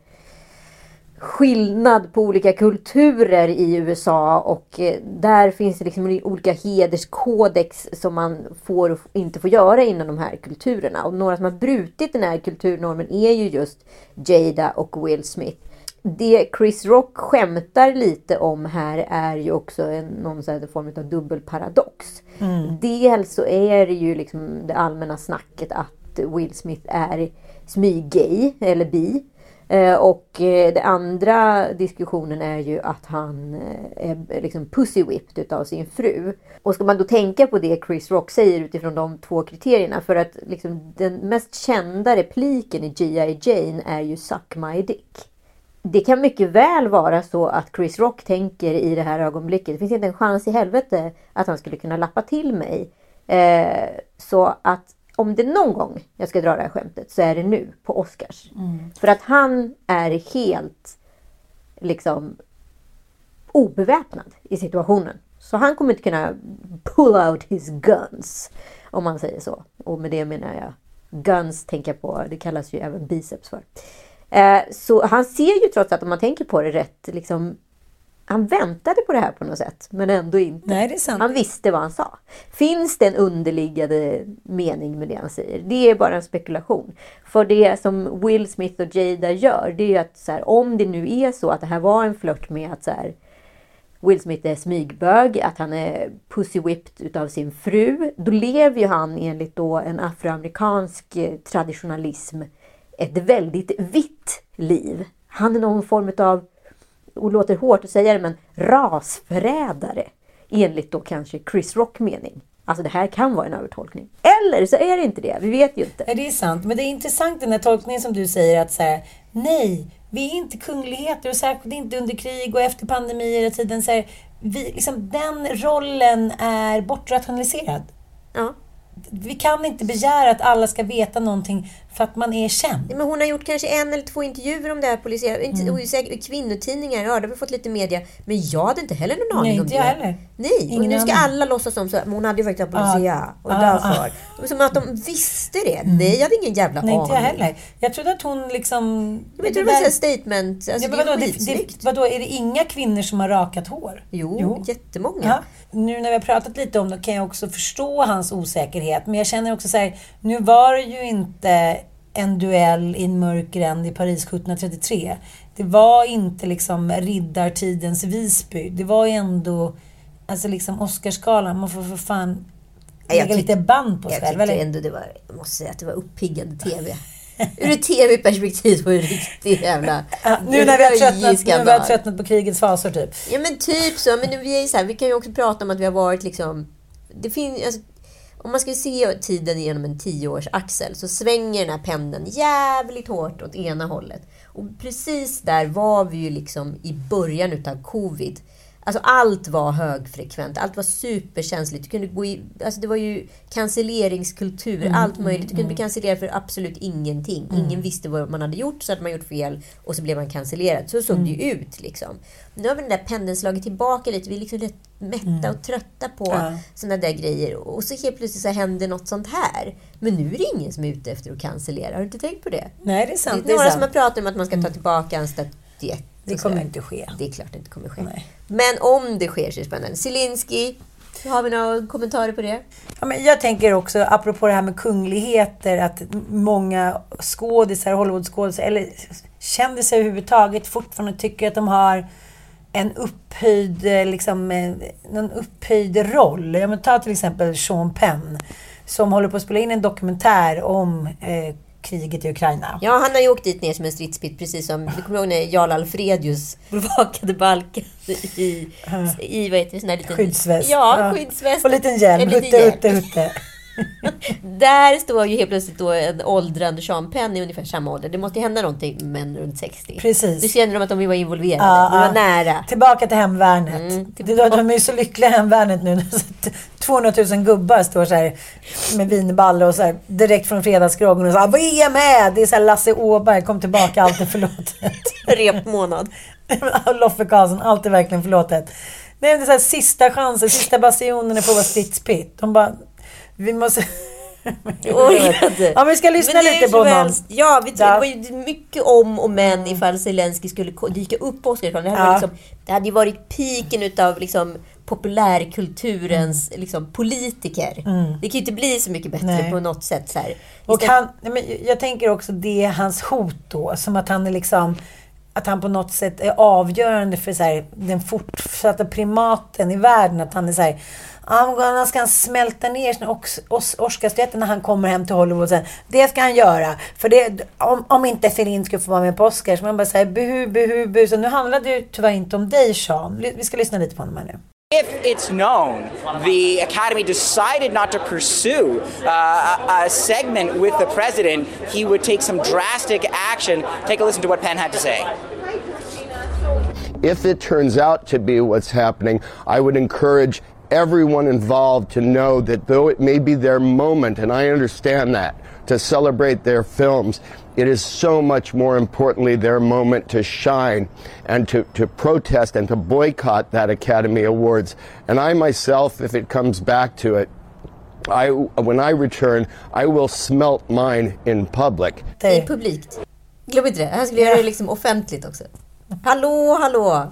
skillnad på olika kulturer i USA och eh, där finns det liksom olika hederskodex som man får och inte får göra inom de här kulturerna. Och några som har brutit den här kulturnormen är ju just Jada och Will Smith det Chris Rock skämtar lite om här är ju också en, någon form av dubbelparadox. Dels så är det ju liksom det allmänna snacket att Will Smith är smyggay eller bi. Eh, Och eh, det andra diskussionen är ju att han eh, är liksom pussy whipped utav sin fru. Och ska man då tänka på det Chris Rock säger utifrån de två kriterierna för att liksom den mest kända repliken i G.I. Jane är ju Suck my dick. Det kan mycket väl vara så att Chris Rock tänker i det här ögonblicket. Det finns inte en chans i helvete att han skulle kunna lappa till mig. Eh, så att om det någon gång jag ska dra det här skämtet så är det nu på Oscars. För att han är helt liksom obeväpnad i situationen. Så han kommer inte kunna pull out his guns. Om man säger så. Och med det menar jag guns tänker jag på. Det kallas ju även biceps för. Eh, så han ser ju trots att om man tänker på det rätt liksom han väntade på det här på något sätt, men ändå inte. Nej, det är sant. Han visste vad han sa. Finns det en underliggande mening med det han säger? Det är bara en spekulation. För det som Will Smith och Jada gör, det är att så här, om det nu är så att det här var en flört med att så här, Will Smith är smygbög, att han är pussy whipped utav sin fru. Då lever ju han enligt då en afroamerikansk eh, traditionalism ett väldigt vitt liv. Han är någon form av, och låter hårt att säga det, men rasförrädare. Enligt då kanske Chris Rock mening. Alltså det här kan vara en övertolkning. Eller så är det inte det, vi vet ju inte. Ja, det är sant. Men det är intressant den här tolkningen som du säger att så här, nej, vi är inte kungligheter och särskilt inte under krig och efter pandemier och tiden. Så här, vi, liksom, den rollen är bortrationaliserad. Ja. Vi kan inte begära att alla ska veta någonting för att man är känd. Men hon har gjort kanske en eller två intervjuer om det här polisiära. Mm. Mm. Kvinnotidningar, ja det har fått lite media. Men jag hade inte heller någon aning Nej, om inte det. jag heller. Nej, och Ingen nu ska alla låtsas som så. Men hon hade ju faktiskt Ja. polisiära. Och Ja, därför. Som att de visste det. Nej, jag hade ingen jävla Nej, aning. inte jag heller. Jag trodde att hon liksom... Men jag tror det var ett statement. Alltså, ja, men vadå, det, det, vadå, är det inga kvinnor som har rakat hår? Jo, jättemånga. Ja. Nu när vi har pratat lite om det kan jag också förstå hans osäkerhet. Men jag känner också så här, nu var det ju inte en duell i en mörk gränd i Paris 1733. Det var inte liksom riddartidens Visby. Det var ju ändå, alltså liksom Oscarsgalan, man får för fan jag lägga lite band på sig Jag själv. tyckte Eller? ändå det var, jag måste säga att det var uppiggande TV. Ur ett TV-perspektiv var det riktigt jävla Ja, nu när vi har tröttnat, nu vi har tröttnat på krigets fasor typ. Ja men typ så. Men nu, vi, är så här, vi kan ju också prata om att vi har varit liksom... Det finns, alltså, om man ska se tiden genom en tioårsaxel så svänger den här pendeln jävligt hårt åt ena hållet. Och precis där var vi ju liksom i början utav covid. Alltså allt var högfrekvent, allt var superkänsligt. Du kunde gå i, alltså det var ju cancelleringskultur, Mm, allt möjligt. Du kunde bli cancellerad för absolut ingenting. Ingen visste vad man hade gjort, så hade man gjort fel och så blev man cancellerad. Så såg det Mm. ju ut liksom. Nu har vi den där pendeln slagit tillbaka lite. Vi är liksom rätt mätta och trötta på Mm. Ja. sådana där grejer. Och så helt plötsligt så händer något sånt här. Men nu är det ingen som är ute efter att cancellera. Har du inte tänkt på det? Nej, det är sant. det är några sant. som har pratat om att man ska ta tillbaka en statyett. Det kommer sådär. inte ske. Det är klart det inte kommer ske. Nej. Men om det sker så är det spännande. Zelensky, har vi några kommentarer på det? Ja, men jag tänker också, apropå det här med kungligheter, att många skådisar, Hollywoodskådisar, eller kändisar överhuvudtaget fortfarande tycker att de har en upphöjd, eh, liksom, eh, någon upphöjd roll. Ja, men ta till exempel Sean Penn, som håller på att spela in en dokumentär om eh, kriget i Ukraina. Ja, han har ju åkt dit ner som en stridspitt, precis som... Du kommer ihåg när Jarl Alfredius bevakade Balkan i, i vad heter det, sån här liten... Skyddsväst. Ja, skyddsväst. Och liten hjälm. Hutte, hutte, hutte. Där står ju helt plötsligt då en åldrande Sean Penn i ungefär samma ålder. Det måste ju hända någonting med män runt 60. Precis. Nu känner de att de var involverade. Ja, de var nära. Tillbaka till hemvärnet. Mm, Det- de, är ju så lyckliga hemvärnet nu. Så att 200 000 gubbar står så här med vinballe och så här direkt från fredagsgroggen och så här, Vi är med! Det är så här Lasse Åberg, kom tillbaka, allt är förlåtet. Repmånad. Loffe Karlsson, allt är verkligen förlåtet. Nej, det är så här, sista chansen, sista bastionen är på att vara stridspitt. De bara, vi måste... Ja, vi ska lyssna lite på någon. Ja, vi, det var ju mycket om och men ifall Zelensky skulle dyka upp på Oscarsgalan. Det, hade Ja. liksom, det hade ju varit piken utav liksom populärkulturens liksom, politiker. Det kan ju inte bli så mycket bättre Mm. Nej. på något sätt. Så här. Och han, nej, men jag tänker också det är hans hot då. Som att han är liksom att han på något sätt är avgörande för så här, den fortsatta primaten i världen. Att han är så här, Gonna, ska han smälta ner sina Os- Os- Oscarsbiljetter när han kommer hem till Hollywood sen. Det ska han göra. För det, om, om inte Celine skulle få vara med på Oscars. Man bara säger buhu, buhu, buhu. Så nu handlar det ju tyvärr inte om dig Sean. Vi ska lyssna lite på honom här nu. If it's known the Academy decided not to pursue uh, a, a segment with the president, he would take some drastic action. Take a listen to what Penn had to say. If it turns out to be what's happening, I would encourage everyone involved to know that though it may be their moment, and I understand that, to celebrate their films, it is so much more importantly their moment to shine and to, to protest and to boycott that Academy Awards. And I myself, if it comes back to it, I, when I return, I will smelt mine in public. I publikt. Glöm inte det. Han skulle göra det liksom offentligt också. Hallå, hallå!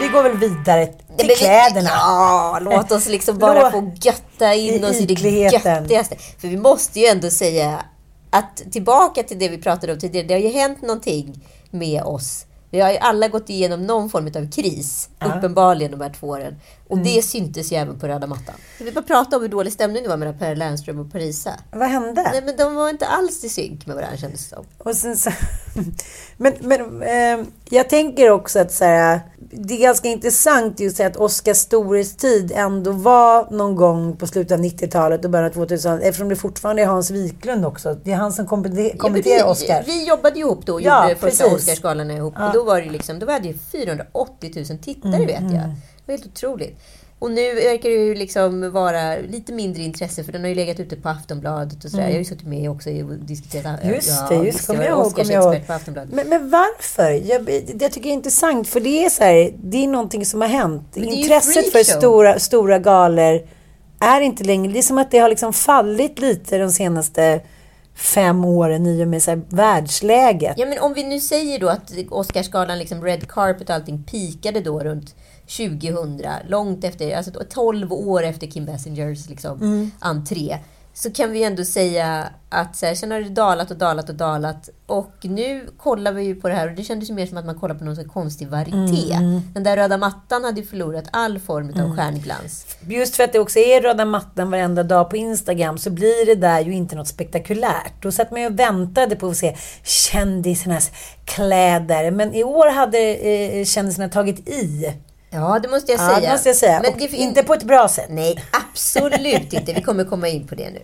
Vi går väl vidare till men- kläderna. Ja, låt oss liksom bara få götta in oss i det göttigaste. För vi måste ju ändå säga att tillbaka till det vi pratade om tidigare. Det har ju hänt någonting med oss. Vi har ju alla gått igenom någon form av kris, Ja. uppenbarligen de här två åren. Och Mm. det syntes ju även på röda mattan. Vi bara prata om hur dålig stämning det var mellan Per Lernström och Parisa. Vad hände? Nej, men de var inte alls i synk med varandra kändes det som. Och sen så, men men eh, jag tänker också att så här, det är ganska intressant just att Oscars storhetstid ändå var någon gång på slutet av 90-talet och början av 2000 eftersom det fortfarande är Hans Wiklund också. Det är han som kommenter- kommenterar Ja, Oscar. vi, jobbade ju ihop då och Ja, gjorde första precis. Oscarsgalan ihop. Ja. Och då var det liksom, då hade ju 480 000 tittare Mm, vet jag. mm. Det var helt otroligt. Och nu verkar det ju liksom vara lite mindre intresse för den har ju legat ute på Aftonbladet och sådär. Mm. Jag har ju suttit med också och diskuterat. Just det, just visst, kommer jag ihåg. Kommer jag. Men, men varför? Jag, det jag tycker det är intressant för det är så här, det är någonting som har hänt. Intresset för stora, stora galor är inte längre, det är som att det har liksom fallit lite de senaste fem åren i och med så här världsläget. Ja, men om vi nu säger då att Oscarsgalan, liksom Red Carpet och allting pikade då runt 2000, långt efter, alltså 12 år efter Kim Bassingers liksom, Mm. entré. Så kan vi ändå säga att så här, sen har det dalat och dalat och dalat. Och nu kollar vi ju på det här och det kändes ju mer som att man kollar på någon sån konstig varieté. Mm. Den där röda mattan hade ju förlorat all form av Mm. stjärnglans. Just för att det också är röda mattan varenda dag på Instagram så blir det där ju inte något spektakulärt. Då satt man ju och väntade på att se kändisarnas kläder. Men i år hade eh, kändisarna tagit i. Ja, det måste jag Ja, säga. det måste jag säga. Men det- inte på ett bra sätt. Nej, absolut inte. Vi kommer komma in på det nu.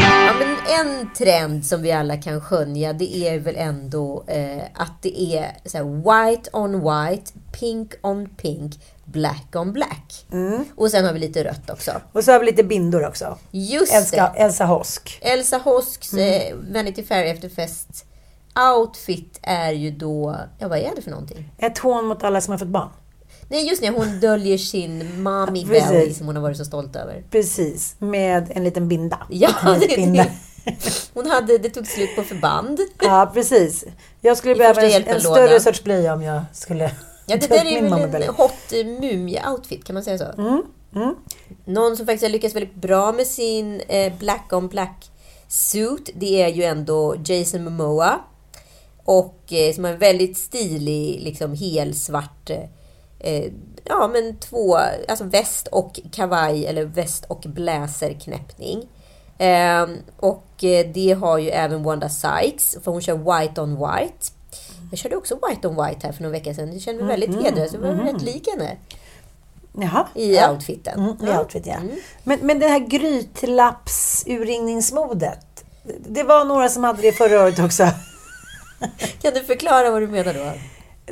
Ja, men en trend som vi alla kan skönja det är väl ändå eh, att det är så white on white, pink on pink, black on black. Och sen har vi lite rött också. Och så har vi lite bindor också. Just Elsa, det. Elsa Hosk. Elsa Hosks Mm. eh, Vanity Fair efterfest outfit är ju då, ja vad är det för någonting? Ett hån mot alla som har fått barn. Nej just det, hon döljer sin mommy Precis. belly som hon har varit så stolt över. Precis, med en liten binda. Ja, en liten binda. Hon hade, det tog slut på förband. Ja, precis. Jag skulle I behöva en, en större sorts blöja om jag skulle Ja, det där är väl en hot mumie-outfit, kan man säga så? Mm. Någon som faktiskt har lyckats väldigt bra med sin eh, black on black suit, det är ju ändå Jason Momoa. Och eh, som har en väldigt stilig, liksom helsvart eh, ja, men två, alltså väst och kavaj eller väst och bläserknäppning. Eh, och eh, det har ju även Wanda Sykes, för hon kör White on White. Jag körde också White on White här för någon vecka sedan. Jag kände mig väldigt Mhm, hedrad, så jag var mhm. rätt lik henne. Jaha. I ja. outfiten. Mm, I Ja. outfit, ja. Men, men det här grytlappsurringningsmodet. Det var några som hade det förra året också. Kan du förklara vad du menar då?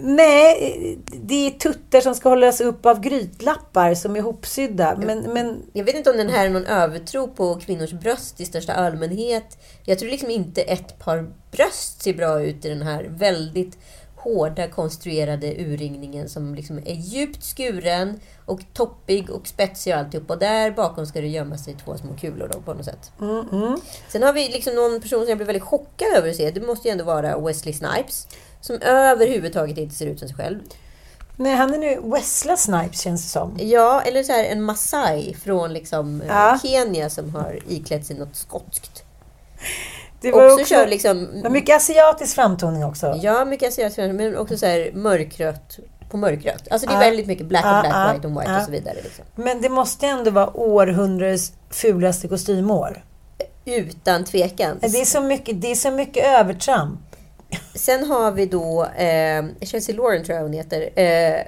Nej, det är tuttar som ska hållas upp av grytlappar som är ihopsydda. Men, men Jag vet inte om den här är någon övertro på kvinnors bröst i största allmänhet. Jag tror liksom inte ett par bröst ser bra ut i den här väldigt hårda konstruerade urringningen som liksom är djupt skuren och toppig och spetsig och alltihop. Och där bakom ska det gömma sig två små kulor då på något sätt. Mm, mm. Sen har vi liksom någon person som jag blev väldigt chockad över att se. Det måste ju ändå vara Wesley Snipes. Som överhuvudtaget inte ser ut som sig själv. Nej, han är nu Wesley Snipes känns det som. Ja, eller så här en Masai från liksom eh, Ja. Kenya som har iklätt sig något skotskt. Det också, också- kör liksom... Men mycket asiatisk framtoning också. Ja, mycket asiatiskt, men också så här mörkrött på mörkrött. Alltså det är Ja. väldigt mycket black on Ja, black, ja, white on white och så vidare. Liksom. Men det måste ändå vara århundradets fulaste kostymår. Utan tvekan. Det är så mycket, det är så mycket övertramp. Sen har vi då eh, Chelsea Loren tror jag hon heter. Eh,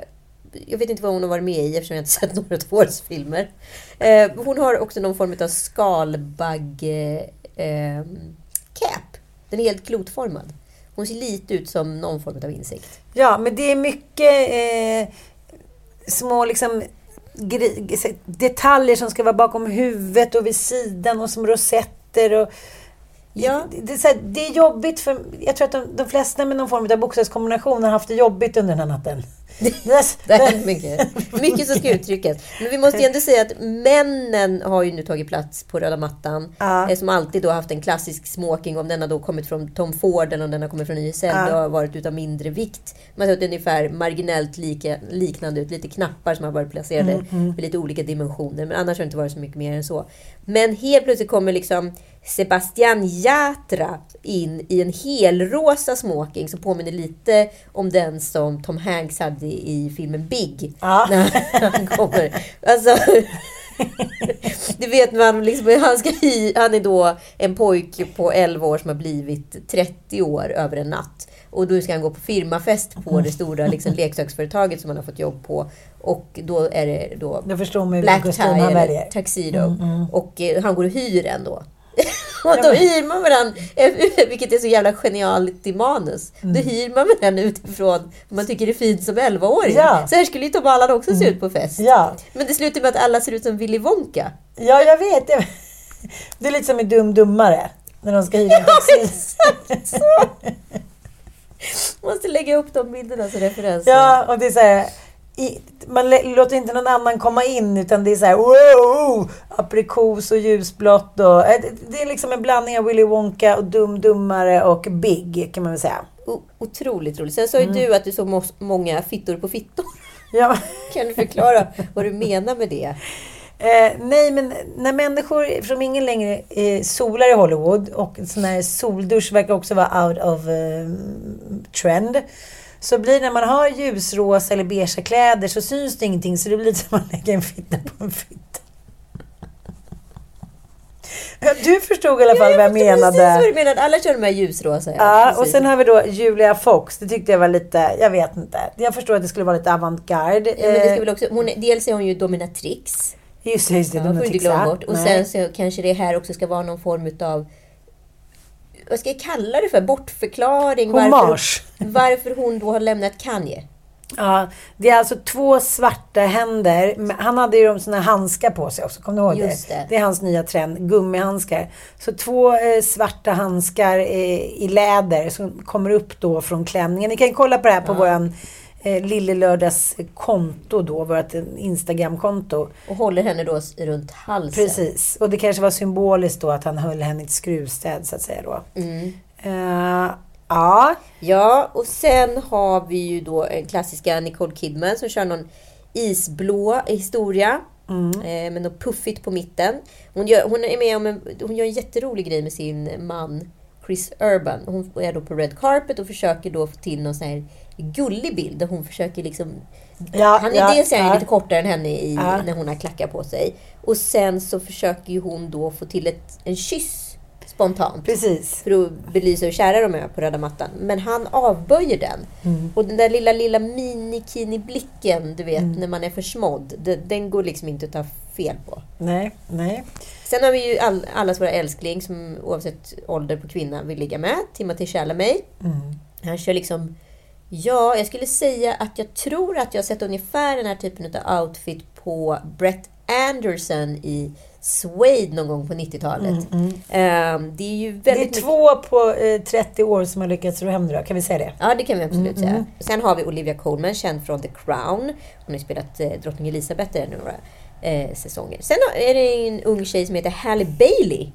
jag vet inte vad hon har varit med i eftersom jag inte sett några av årets filmer. Eh, hon har också någon form av skalbagge eh, cap. Den är helt klotformad. Hon ser lite ut som någon form av insekt. Ja, men det är mycket eh, små liksom detaljer som ska vara bakom huvudet och vid sidan och som rosetter. Och, Ja. det, det, är det är jobbigt för... Jag tror att de, de flesta med någon form av bokstavskombination har haft det jobbigt under den här natten. Det hänt mycket. Mycket som ska uttryckas. Men vi måste ju ändå säga att männen har ju nu tagit plats på röda mattan. Ja. Eh, Som alltid då haft en klassisk smoking. Om den har då kommit från Tom Ford eller om den har kommit från YSL. Ja. Det har varit utav mindre vikt. Man har sett ungefär marginellt lika, liknande ut. Lite knappar som har varit placerade Mm, mm. med lite olika dimensioner. Men annars har det inte varit så mycket mer än så. Men helt plötsligt kommer liksom Sebastian Yatra in i en helrosa smoking som påminner lite om den som Tom Hanks hade i filmen Big. Ja. När han kommer. Alltså, det vet man, liksom, han, ska han är då en pojke på 11 år som har blivit 30 år över en natt. Och då ska han gå på firmafest på det stora liksom, leksaksföretaget som han har fått jobb på. Och då är det då Då förstår ju black tie han eller väljer. tuxedo. Mm, mm. Och eh, han går och hyr en då. Och då hyr man varandra, vilket är så jävla genialt i manus. Då Mm. hyr man varandra utifrån vad man tycker är fint som 11-åring. Ja. Så här skulle ju Tom Allan också se ut på fest. Ja. Men det slutar med att alla ser ut som Willy Wonka. Ja, jag vet. det. Det är lite som i Dum Dummare. När de ska hyra en taxi. Måste lägga upp de bilderna som referenser. Ja, och det är så här... I, man låter inte någon annan komma in utan det är så här wow, aprikos och ljusblått och eh, det- är liksom en blandning av Willy Wonka och Dum Dummare och Big kan man väl säga. O- otroligt roligt. Sen sa ju Mm. du att du såg många fittor på fittor. Ja. Kan du förklara vad du menar med det? Eh, nej, men när människor som ingen längre eh, solar i Hollywood och sån här soldusch verkar också vara out of eh, trend. Så blir det när man har ljusrosa eller beigea kläder så syns det ingenting så det blir lite som att lägga en fitta på en fitta. Ja, Du förstod i alla fall vad jag Precis vad menade. du menar. Alla kör de här ljusrosa. Ja, och precis. sen har vi då Julia Fox. Det tyckte jag var lite, jag vet inte. Jag förstår att det skulle vara lite avantgarde. Ja, men det ska Eh, väl också, hon, är- dels är hon ju dominatrix. Just det, just det. Ja, dominatrix, ja. bort. Och Nej. sen så kanske det här också ska vara någon form utav vad ska jag kalla det för? Bortförklaring? Varför, varför hon då har lämnat Kanye. Ja, det är alltså två svarta händer. Han hade ju de såna handskar på sig också, kommer du ihåg Just det. Det är hans nya trend, gummihandskar. Så två eh, svarta handskar eh, i läder som kommer upp då från klänningen. Ni kan kolla på det här på Ja. våran eh, Lillelördags konto då, vårt Instagramkonto. Och håller henne då runt halsen. Precis. Och det kanske var symboliskt då att han höll henne i ett skruvstäd så att säga då. Mm. Eh, ja. Ja, och sen har vi ju då en klassiska Nicole Kidman som kör någon isblå historia. Mm. Eh, med något puffigt på mitten. Hon, gör, hon är med om en, hon gör en jätterolig grej med sin man Chris Urban. Hon är då på Red Carpet och försöker då få till någon sån här gullig bild där hon försöker liksom... Ja, han är ja, dels är han ja. lite kortare än henne i, Ja. när hon har klackar på sig. Och sen så försöker ju hon då få till ett, en kyss spontant. Precis. För att belysa hur kära de är på röda mattan. Men han avböjer den. Mm. Och den där lilla, lilla minikini-blicken, du vet, Mm. när man är försmådd. Den, den går liksom inte att ta fel på. Nej, nej. Sen har vi ju all, allas våra älskling som oavsett ålder på kvinna vill ligga med. Timothy Chalamet. Mm. Han kör liksom... Ja, jag skulle säga att jag tror att jag har sett ungefär den här typen av outfit på Brett Anderson i Suede någon gång på 90-talet. Ehm, det är ju Mm, Det är väldigt mycket- två på eh, 30 år som har lyckats ro hem det. Kan vi säga det? Ja, det kan vi absolut Mm, säga. mm. Sen har vi Olivia Colman, känd från The Crown. Hon har spelat eh, drottning Elizabeth i några eh, säsonger. Sen är det en ung tjej som heter Halle Bailey.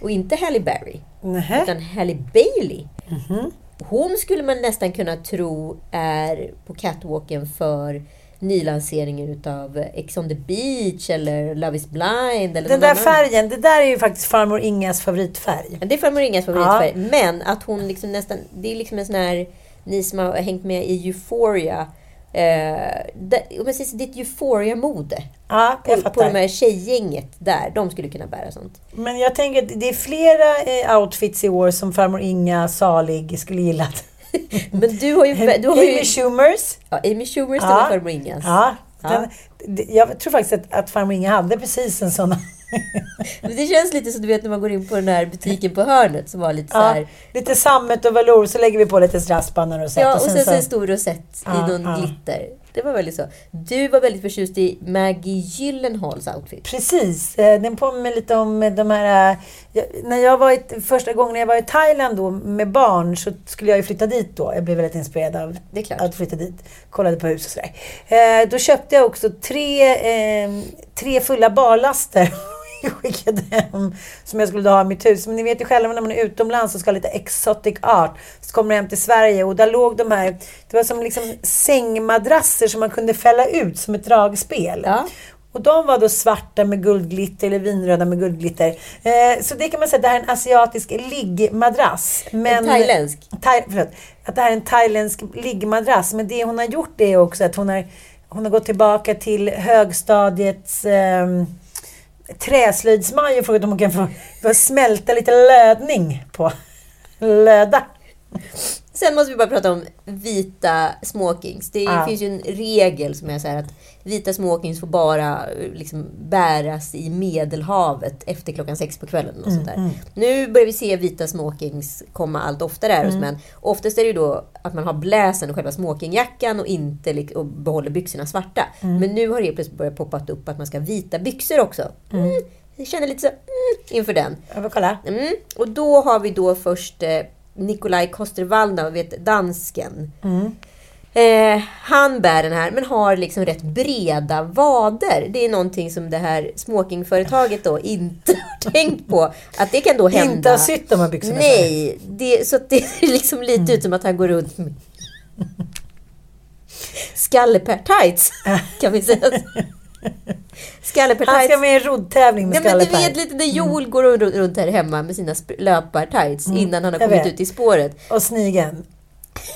Och inte Halle Berry. Nähä. Utan Halle Bailey. Mhm. Hon skulle man nästan kunna tro är på catwalken för nylanseringen utav Ex on the beach eller Love is blind. Eller Den där annan. färgen, det där är ju faktiskt farmor Ingas favoritfärg. Ja, Det är farmor Ingas favoritfärg. Men att hon liksom nästan... Det är liksom en sån här... Ni som har hängt med i Euphoria. Eh, det, om jag säger så, det ett Euphoria-mode. Ja, på, på de här tjejgänget där. De skulle kunna bära sånt. Men jag tänker att det är flera eh, outfits i år som farmor Inga salig skulle gilla. Men du har ju... Du har ju Amy Schumers. Ja, Amy Schumer ställer Ja. farmor Ingas. Ja. Den, det- jag tror faktiskt att, att farmor Inga hade precis en sån. Men det känns lite som du vet när man går in på den här butiken på hörnet som var lite så Ja, här... lite sammet och velour, så lägger vi på lite strassband och rosett. Ja, och sen så en stor rosett Ja, i någon ja. glitter. Det var väldigt så. Du var väldigt förtjust i Maggie Gyllenhaals outfit. Precis. eh, Den påminner lite om de här... eh, När jag var i, första gången jag var i Thailand då med barn så skulle jag ju flytta dit då. Jag blev väldigt inspirerad av att flytta dit. Kollade på hus och sådär. Eh, då köpte jag också tre, tre fulla barlaster. Jag skickade hem som jag skulle ha i mitt hus. Men ni vet ju själva när man är utomlands och ska ha lite exotic art. Så kommer man hem till Sverige och där låg de här, det var som liksom sängmadrasser som man kunde fälla ut som ett dragspel. Ja. Och de var då svarta med guldglitter eller vinröda med guldglitter. Eh, så det kan man säga, det här är en asiatisk liggmadrass. Men, En thailändsk. Thai, förlåt, att det här är en thailändsk liggmadrass. Men det hon har gjort är också att hon har, hon har gått tillbaka till högstadiets eh, träslöjdsmaj och frågat om hon kan få, få smälta lite lödning på. Löda. Sen måste vi bara prata om vita smokings. Det Ja. finns ju en regel som är så att vita smokings får bara eh, liksom bäras i Medelhavet efter klockan sex på kvällen. Och sånt där. mm. Nu börjar vi se vita smokings komma allt oftare här hos Mm. män. Oftast är det ju då att man har bläsen och själva smokingjackan och inte och behåller byxorna svarta. Mm. Men nu har det plötsligt börjat poppa upp att man ska ha vita byxor också. Mm. Jag känner lite så mm, inför den. Jag får kolla. Mm. Och då har vi då först eh, Nikolaj Koster-Waldau, vet dansken. Mm. Eh, han bär den här, men har liksom rätt breda vader. Det är någonting som det här smokingföretaget då inte har tänkt på. Att det kan då hända. Inte har sytt de här byxorna. Nej, det, så det ser liksom lite Mm. ut som att han går runt med skalleper-tights, kan vi säga. Skalleper-tights. Han ska med i en roddtävling med Ja, men du vet lite när Joel går runt, här hemma med sina löpar-tights Mm, innan han har kommit ut i spåret. Och snigeln.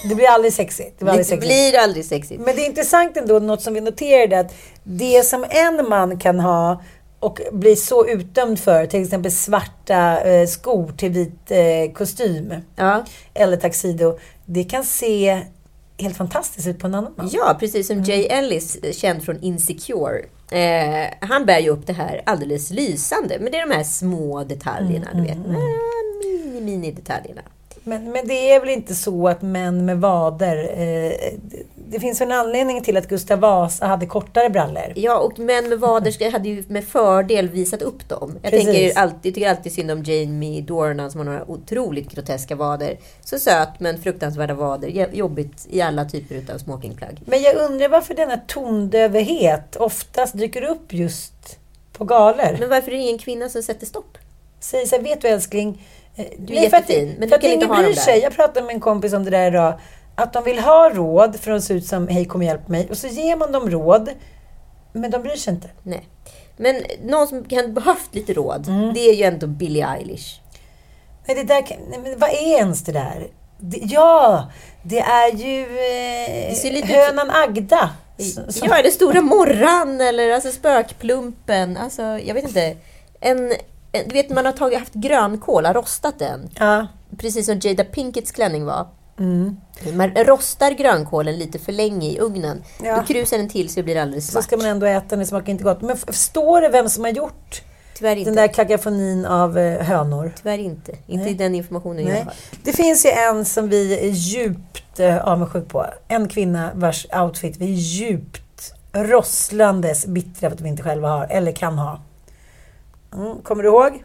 Det blir aldrig sexigt. Det blir aldrig Det sexigt. blir aldrig sexigt. Men det är intressant ändå, något som vi noterade, att det som en man kan ha och bli så utdömd för, till exempel svarta eh, skor till vit eh, kostym Ja. eller tuxedo, det kan se helt fantastiskt ut på en annan man. Ja, precis Mm. som Jay Ellis, känd från Insecure. Eh, han bär ju upp det här alldeles lysande. Men det är de här små detaljerna, Mm, du vet. Ah, Mini, mini detaljerna. Men, men det är väl inte så att män med vader... Eh, det, det finns en anledning till att Gustav Vasa hade kortare brallor. Ja, och män med vader hade ju med fördel visat upp dem. Jag Precis. tänker alltid, tycker alltid synd om Jamie Dornan som har några otroligt groteska vader. Så söt men fruktansvärda vader. Jobbigt i alla typer av smokingplagg. Men jag undrar varför denna tondövhet oftast dyker upp just på galor. Men varför är det ingen kvinna som sätter stopp? Säger så här, vet du älskling, Du är nej, jättefin, men du kan inte ha dem där. sig. Jag pratade med en kompis om det där idag. Att de vill ha råd för att se ut som hej kom och hjälp mig. Och så ger man dem råd. Men de bryr sig inte. Nej. Men någon som kan behövt lite råd, Mm. det är ju ändå Billie Eilish. Nej, det där, nej, men vad är ens det där? Det, ja, det är ju eh, ser lite ut- hönan Agda. S- som- Ja, det stora morran eller alltså spökplumpen. Alltså, jag vet inte. En, du vet, man har tagit, haft grönkål, har rostat den. Ja. Precis som Jada Pinkets klänning var. Mm. Man rostar grönkålen lite för länge i ugnen. Ja. Då krusar den till så det blir alldeles Så svart. ska man ändå äta den, det smakar inte gott. Men förstår du vem som har gjort den där kakafonin av eh, hönor? Tyvärr inte. Inte Nej. den informationen jag Nej. har. Det finns ju en som vi är djupt eh, avundsjuk på. En kvinna vars outfit vi är djupt rosslandes bittra för att vi inte själva har, eller kan ha. Mm, kommer du ihåg?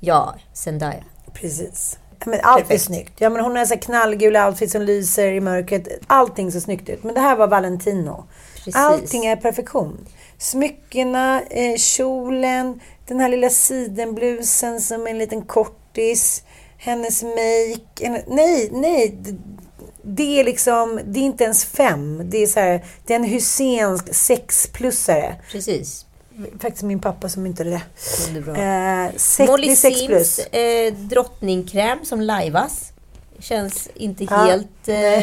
Ja, Zendaya. Precis. Men allt är snyggt. Ja, men hon har så här knallgul outfit som lyser i mörkret. Allting ser snyggt ut. Men det här var Valentino. Precis. Allting är perfektion. Smyckena, eh, kjolen, den här lilla sidenblusen som är en liten kortis, hennes make. Nej, nej. Det är liksom, det är inte ens fem. Det är så här, det är en husénsk sexplussare. Precis. Faktiskt min pappa som inte är det. Underbra. Eh, sex, Molly plus. Sims eh, drottningkräm som lajvas. Känns inte Ja. helt eh,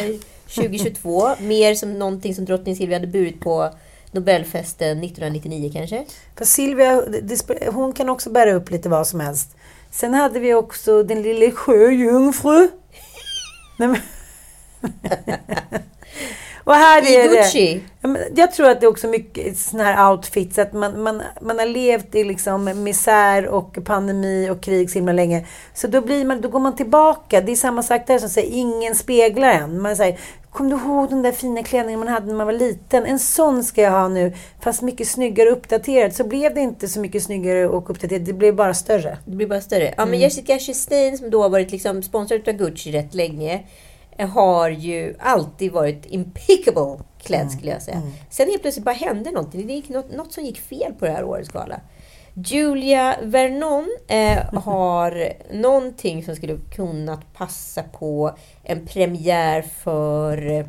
2022. Mer som någonting som drottning Silvia hade burit på Nobelfesten 1999 kanske. För Silvia, hon kan också bära upp lite vad som helst. Sen hade vi också den lille sjöjungfru. Men... Och här I är det... Gucci. Men Jag tror att det är också mycket såna här outfits. Att man, man, man har levt i liksom misär och pandemi och krig så himla länge. Så då, blir man, då går man tillbaka. Det är samma sak där som säger ingen speglar en. Man säger, Kommer du ihåg den där fina klänningen man hade när man var liten? En sån ska jag ha nu, fast mycket snyggare och uppdaterad. Så blev det inte så mycket snyggare och uppdaterat. Det blev bara större. Det blir bara större. Ja, men Mm. Jessica Chastain som då har varit liksom sponsrad av Gucci rätt länge har ju alltid varit impeccable klädd Mm. skulle jag säga. Sen helt plötsligt bara hände någonting. Det gick något, något som gick fel på det här årets gala. Julia Vernon eh, har någonting som skulle kunnat passa på en premiär för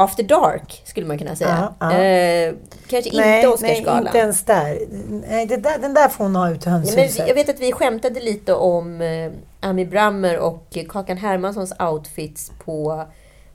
After Dark, skulle man kunna säga. Ja, ja. Eh, kanske nej, inte nej, Oscarsgalan. inte ens där. Nej, där. Den där får hon ha ut i Nej, men hönshuset. jag vet att vi skämtade lite om eh, Ami Brammer och Kakan Hermanssons outfits på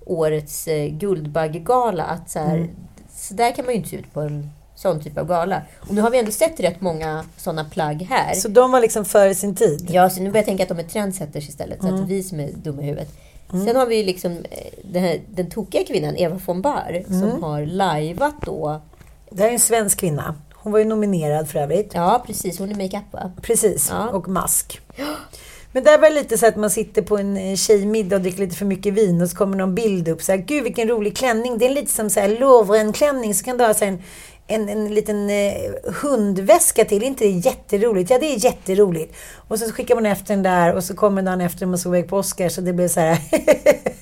årets eh, Guldbaggegala. Att så, här, Mm. så där kan man ju inte se ut på en sån typ av gala. Och nu har vi ändå sett rätt många såna plagg här. Så de var liksom före sin tid? Ja, så nu börjar jag tänka att de är trendsetters istället. Så Mm. att vi som är dumma i huvudet. Mm. Sen har vi liksom eh, den, här, den tokiga kvinnan, Eva von Bar, Mm. som har lajvat då. Det här är en svensk kvinna. Hon var ju nominerad för övrigt. Ja, precis. Hon är makeup va? Precis, och mask. Men där var det lite så att man sitter på en tjejmiddag och dricker lite för mycket vin och så kommer någon bild upp så här, gud vilken rolig klänning. Det är lite som så här Lovren-klänning. Så kan du ha så här, en, en, en liten eh, hundväska till. Inte det jätteroligt? Ja, det är jätteroligt. Och så skickar man efter den där och så kommer dagen efter man såg iväg på Oscar så det blev så här.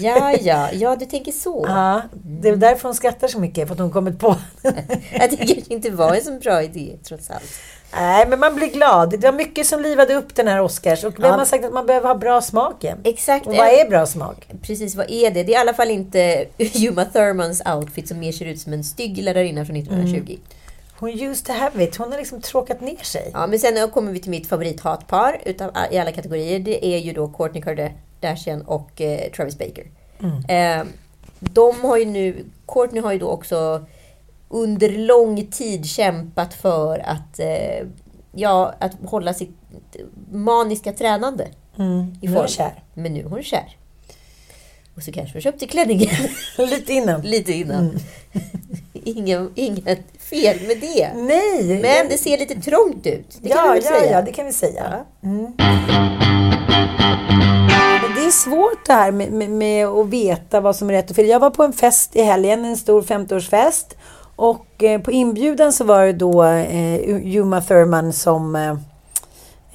Ja, ja, ja, du tänker så. ja, det är därför hon skrattar så mycket, för att hon kommit på. Det kanske inte var en så bra idé, trots allt. Nej, men man blir glad. Det var mycket som livade upp den här Oscars. Och vem Ja. har sagt att man behöver ha bra smak igen? Exakt. Och vad är bra smak? Precis, vad är det? Det är i alla fall inte Uma Thurmans outfit som mer ser ut som en stygg lärarinna från 1920. Hon used to have it. Hon har liksom tråkat ner sig. Ja, men sen kommer vi till mitt favorithatpar utav, i alla kategorier. Det är ju då Kourtney Kardashian och eh, Travis Baker. Mm. Eh, de har ju nu, Courtney har ju då också under lång tid kämpat för att, eh, ja, att hålla sitt maniska tränande Mm. i Nu är form. hon kär. Men nu är hon kär. Och så kanske hon köpte klänningen. Lite innan. Lite innan. Mm. Ingen, inget fel med det. Nej! Men det ser lite trångt ut. Det kan ja, vi väl ja, säga. ja, det kan vi säga. Mm. Det är svårt det här med, med, med att veta vad som är rätt och fel. Jag var på en fest i helgen, en stor 50-årsfest. Och eh, på inbjudan så var det då eh, Uma Thurman som eh,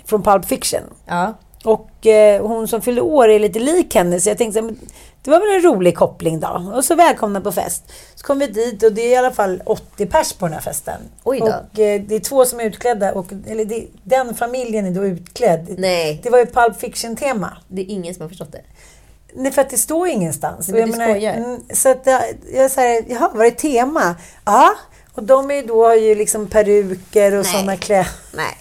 från Pulp Fiction. Ja. Och eh, hon som fyllde år är lite lik henne, så jag tänkte men det var väl en rolig koppling då. Och så välkomna på fest. Så kom vi dit och det är i alla fall 80 pers på den här festen. Oj då. Och eh, det är två som är utklädda, och, eller det, den familjen är då utklädd. Nej. Det var ju Pulp Fiction-tema. Det är ingen som har förstått det. Nej, för att det står ingenstans. Men du skojar. mm, så att jag, säger, jaha, var det tema? Ja. Och de är då har ju liksom peruker och sådana kläder. Nej.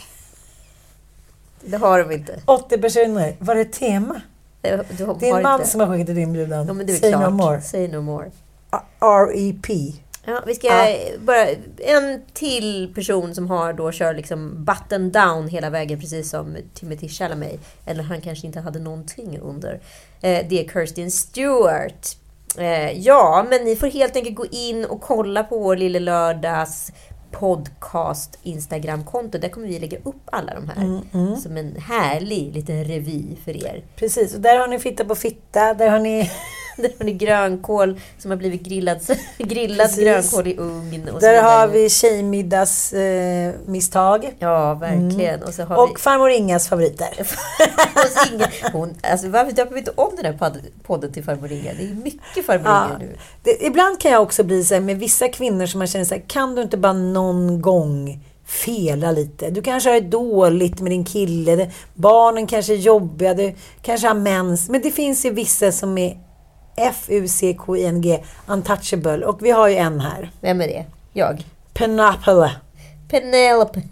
Det har de inte. 80 personer. Var det tema? Det, du Det är en man inte. som har skickat ett inbjudan. Ja, men det är Say klart. no more. Say no more. R.E.P. Ja, vi ska Ja. bara... En till person som har då kör liksom button down hela vägen, precis som Timothy Chalamet. Eller han kanske inte hade någonting under. Eh, det är Kirsten Stewart. Eh, ja, men ni får helt enkelt gå in och kolla på vår Lille Lördags podcast Instagramkonto. Där kommer vi lägga upp alla de här. Mm, mm. Som en härlig liten revy för er. Precis, och där har ni fitta på fitta. Där har ni... Där har ni grönkål som har blivit grillad, grillad Precis. grönkål i ugn. Och Där har vi tjejmiddagsmisstag. Eh, misstag. Ja, verkligen. Mm. Och så har och vi- farmor Ingas favoriter. Hon, alltså, varför döper vi inte om den här podd- podden till Farmor Inga? Det är mycket Farmor Ja. Inga nu. Det, ibland kan jag också bli så här med vissa kvinnor som man känner så här, kan du inte bara någon gång fela lite? Du kanske har det dåligt med din kille, barnen kanske är jobbiga, du kanske har mens. Men det finns ju vissa som är F-U-C-K-I-N-G, untouchable. Och vi har ju en här. Vem är det? Jag. Penelope. Penelope.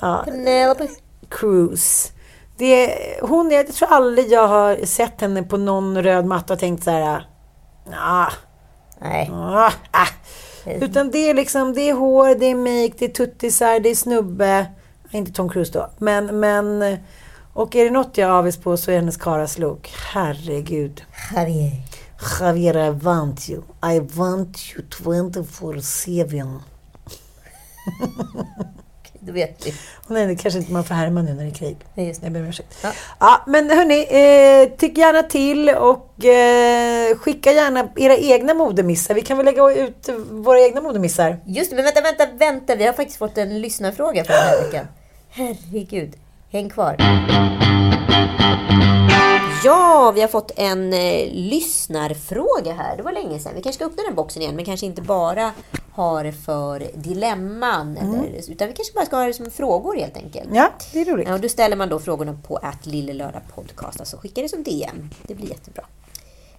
Ja. Penelope. Cruz. Det, hon, jag tror aldrig jag har sett henne på någon röd matta och tänkt så här... Ah, Nej. ah, ah. Utan det är liksom, det är hår, det är make, det är tuttisar, det är snubbe. Inte Tom Cruise då. Men, men... Och är det något jag är avis på så är hennes Karas look. Herregud. Javier. I want you. I want you 24-7. Då vet vi. Nej, det kanske inte man får härma nu när det är krig. Nej, just det. Jag ber om ursäkt. Ja. Ja, men hörni, eh, tyck gärna till och eh, skicka gärna era egna modemissar. Vi kan väl lägga ut våra egna modemissar? Just det, men vänta, vänta, vänta. Vi har faktiskt fått en lyssnarfråga för den här veckan. Herregud. Häng kvar. Ja, vi har fått en eh, lyssnarfråga här. Det var länge sedan. Vi kanske ska öppna den boxen igen, men kanske inte bara ha det för dilemman. Eller, utan vi kanske bara ska ha det som frågor helt enkelt. Ja, det är roligt. Ja, och då ställer man då frågorna på att Lillelördag podcast. Alltså skicka det som DM. Det blir jättebra.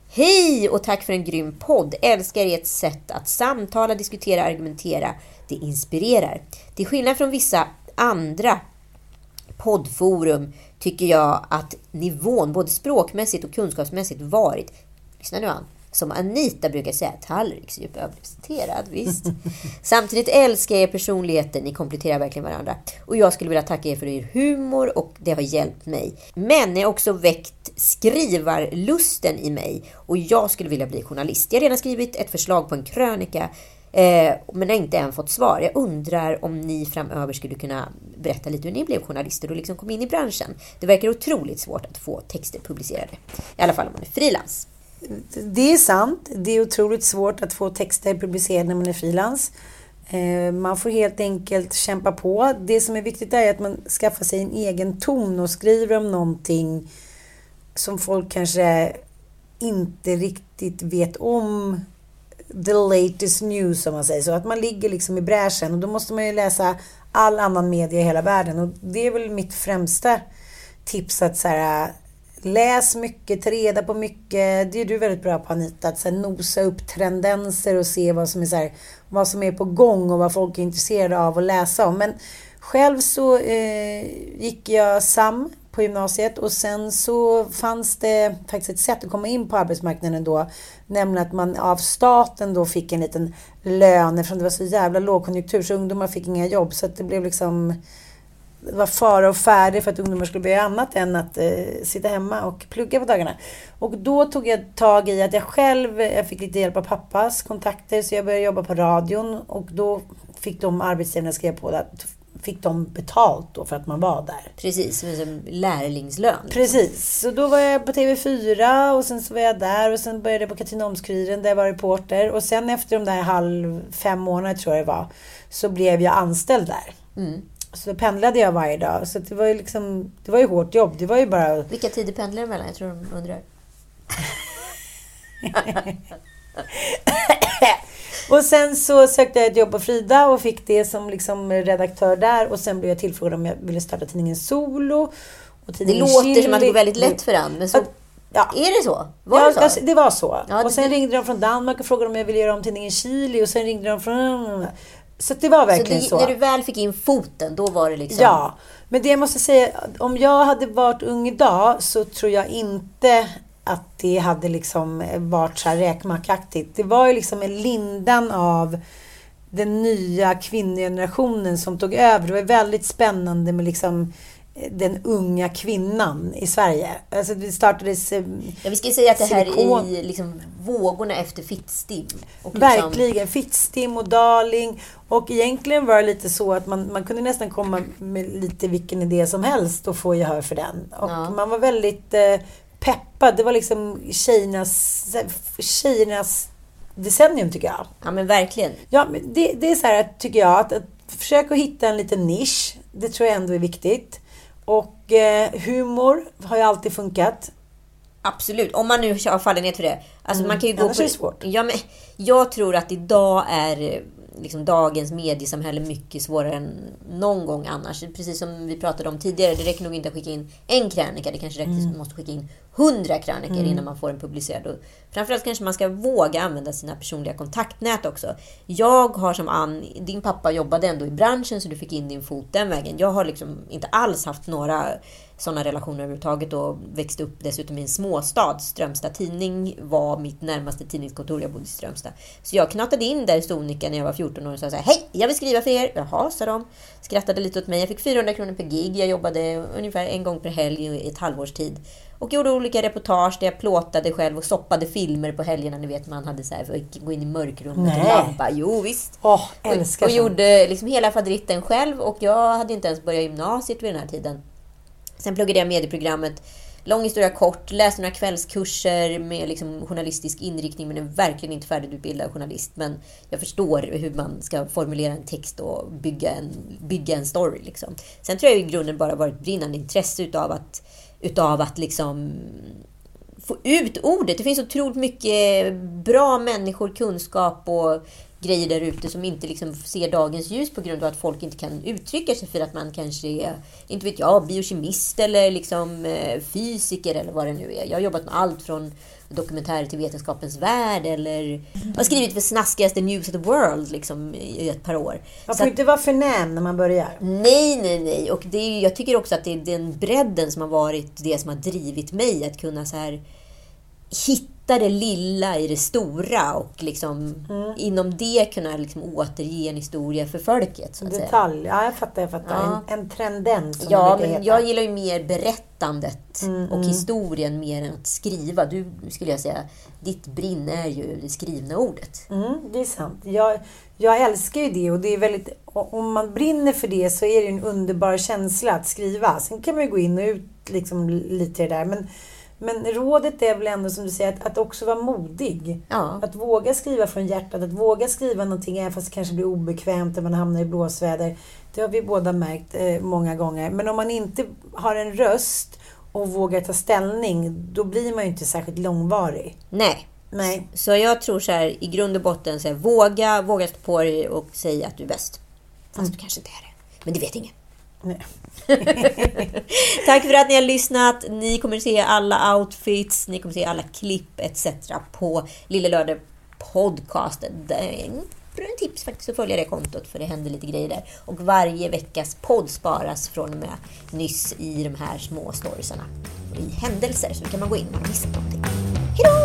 Hej och tack för en grym podd. Älskar ert sätt att samtala, diskutera, argumentera. Det inspirerar. Till skillnad från vissa andra poddforum tycker jag att nivån både språkmässigt och kunskapsmässigt varit, lyssna nu an, som Anita brukar säga, tallriksdjup överrepresenterad. Visst. Samtidigt älskar jag er personligheter, ni kompletterar verkligen varandra. Och jag skulle vilja tacka er för er humor och det har hjälpt mig. Men ni har också väckt skrivarlusten i mig och jag skulle vilja bli journalist. Jag har redan skrivit ett förslag på en krönika Eh, men har inte än fått svar. Jag undrar om ni framöver skulle kunna berätta lite hur ni blev journalister och liksom kom in i branschen. Det verkar otroligt svårt att få texter publicerade. I alla fall om man är frilans. Det är sant. Det är otroligt svårt att få texter publicerade när man är frilans. Eh, man får helt enkelt kämpa på. Det som är viktigt är att man skaffar sig en egen ton och skriver om någonting som folk kanske inte riktigt vet om the latest news, om man säger så. Att man ligger liksom i bräschen och då måste man ju läsa all annan media i hela världen. Och det är väl mitt främsta tips att så här, läs mycket, ta reda på mycket. Det är du väldigt bra på Anita, att så här, nosa upp tendenser och se vad som, är, så här, vad som är på gång och vad folk är intresserade av att läsa om. Men själv så eh, gick jag SAM på gymnasiet och sen så fanns det faktiskt ett sätt att komma in på arbetsmarknaden då. Nämligen att man av staten då fick en liten lön eftersom det var så jävla lågkonjunktur så ungdomar fick inga jobb. Så att det blev liksom det var fara och färdig för att ungdomar skulle bli annat än att eh, sitta hemma och plugga på dagarna. Och då tog jag tag i att jag själv, jag fick lite hjälp av pappas kontakter så jag började jobba på radion och då fick de arbetsgivarna skriva på att fick de betalt då för att man var där. Precis, som lärlingslön. Precis, så då var jag på TV4 och sen så var jag där och sen började jag på Katrineholms-Kuriren där jag var reporter och sen efter de där halv, fem månaderna tror jag det var, så blev jag anställd där. Mm. Så då pendlade jag varje dag. Så det var ju liksom, det var ju hårt jobb. Det var ju bara... Vilka tider pendlar du mellan? Jag tror de undrar. och sen så sökte jag ett jobb på Frida och fick det som liksom redaktör där. Och sen blev jag tillfrågad om jag ville starta tidningen Solo. Och Det tidningen låter Chili. som att det går väldigt lätt för en, men så... Ja. Är det så? Var ja, det så? alltså, det var så. Ja, det- och sen ringde de från Danmark och frågade om jag ville göra om tidningen Chili. Och sen ringde de från... Så det var verkligen så, så. det, när du väl fick in foten, då var det liksom... Ja, Men det jag måste säga, om jag hade varit ung idag så tror jag inte att det hade liksom varit så här räkmackaktigt. Det var ju liksom en lindan av den nya kvinnogenerationen som tog över. Det var väldigt spännande med liksom den unga kvinnan i Sverige. Alltså det startades... Ja, vi ska säga att det här är i liksom vågorna efter Fittstim. Liksom... Verkligen. Fittstim och Darling. Och egentligen var det lite så att man, man kunde nästan komma med lite vilken idé som helst och få gehör för den. Och ja. man var väldigt eh, peppad. Det var liksom tjejernas, tjejernas decennium tycker jag. Ja men verkligen. Ja, men det, det är så här tycker jag att, att försöka hitta en liten nisch. Det tror jag ändå är viktigt. Och eh, humor har ju alltid funkat. Absolut, om man nu har fallenhet för det. Alltså mm. man kan ju gå Annars på... är det svårt. Ja, men jag tror att idag är liksom dagens mediesamhälle mycket svårare än någon gång annars. Precis som vi pratade om tidigare, det räcker nog inte att skicka in en krönika. Det kanske räcker mm. att man måste skicka in hundra krönikor mm. innan man får den publicerad. Och framförallt kanske man ska våga använda sina personliga kontaktnät också. Jag har som Ann, din pappa jobbade ändå i branschen så du fick in din fot den vägen. Jag har liksom inte alls haft några sådana relationer överhuvudtaget och växte upp dessutom i en småstad. Strömstad Tidning var mitt närmaste tidningskontor. Jag bodde i Strömstad. Så jag knatade in där i Sonika när jag var 14 år och sa så här, Hej, jag vill skriva för er. Jaha, sa de. Skrattade lite åt mig. Jag fick 400 kronor per gig. Jag jobbade ungefär en gång per helg i ett halvårs tid. Och gjorde olika reportage där jag plåtade själv och soppade filmer på helgerna. Ni vet, man hade så här, gå in i mörkrummet och lampa. Jo, visst. Oh, och, och gjorde liksom hela fadritten själv. Och jag hade inte ens börjat gymnasiet vid den här tiden. Sen pluggade jag medieprogrammet. Lång historia kort, läste några kvällskurser med liksom journalistisk inriktning men är verkligen inte färdigutbildad journalist. Men jag förstår hur man ska formulera en text och bygga en, bygga en story. Liksom. Sen tror jag i grunden bara varit brinnande intresse utav att, utav att liksom få ut ordet. Det finns otroligt mycket bra människor, kunskap och grejer där ute som inte liksom ser dagens ljus på grund av att folk inte kan uttrycka sig för att man kanske är, inte vet jag, biokemist eller liksom eh, fysiker eller vad det nu är. Jag har jobbat med allt från dokumentärer till Vetenskapens Värld eller har skrivit för snaskigaste News of the World liksom, i ett par år. Man får att, inte vara förnäm när man börjar. Nej, nej, nej. Och det är, jag tycker också att det är den bredden som har varit det som har drivit mig att kunna så här hitta hitta det lilla i det stora och liksom mm. inom det kunna liksom återge en historia för folket. Så att Detalj, säga. ja jag fattar. Jag fattar. Ja. En, en trendens. Ja, men heta. jag gillar ju mer berättandet mm, och mm. historien mer än att skriva. Du, skulle jag säga, ditt brinn är ju det skrivna ordet. Mm, det är sant. Jag, jag älskar ju det och det är väldigt, om man brinner för det så är det en underbar känsla att skriva. Sen kan man ju gå in och ut liksom lite det där. Men men rådet är väl ändå som du säger, att, att också vara modig. Ja. Att våga skriva från hjärtat, att våga skriva någonting även fast det kanske blir obekvämt när man hamnar i blåsväder. Det har vi båda märkt eh, många gånger. Men om man inte har en röst och vågar ta ställning, då blir man ju inte särskilt långvarig. Nej. Nej. Så jag tror så här, i grund och botten, så här, våga, våga stå på dig och säga att du är bäst. Fast mm. du kanske inte är det. Men det vet ingen. Nej. Tack för att ni har lyssnat. Ni kommer se alla outfits, ni kommer se alla klipp etc. på Lille Lördag podcasten. En tips faktiskt att följa det kontot för det händer lite grejer där. Och varje veckas podd sparas från och med nyss i de här små storiesarna. I händelser, så kan man gå in om man missat någonting. Hejdå!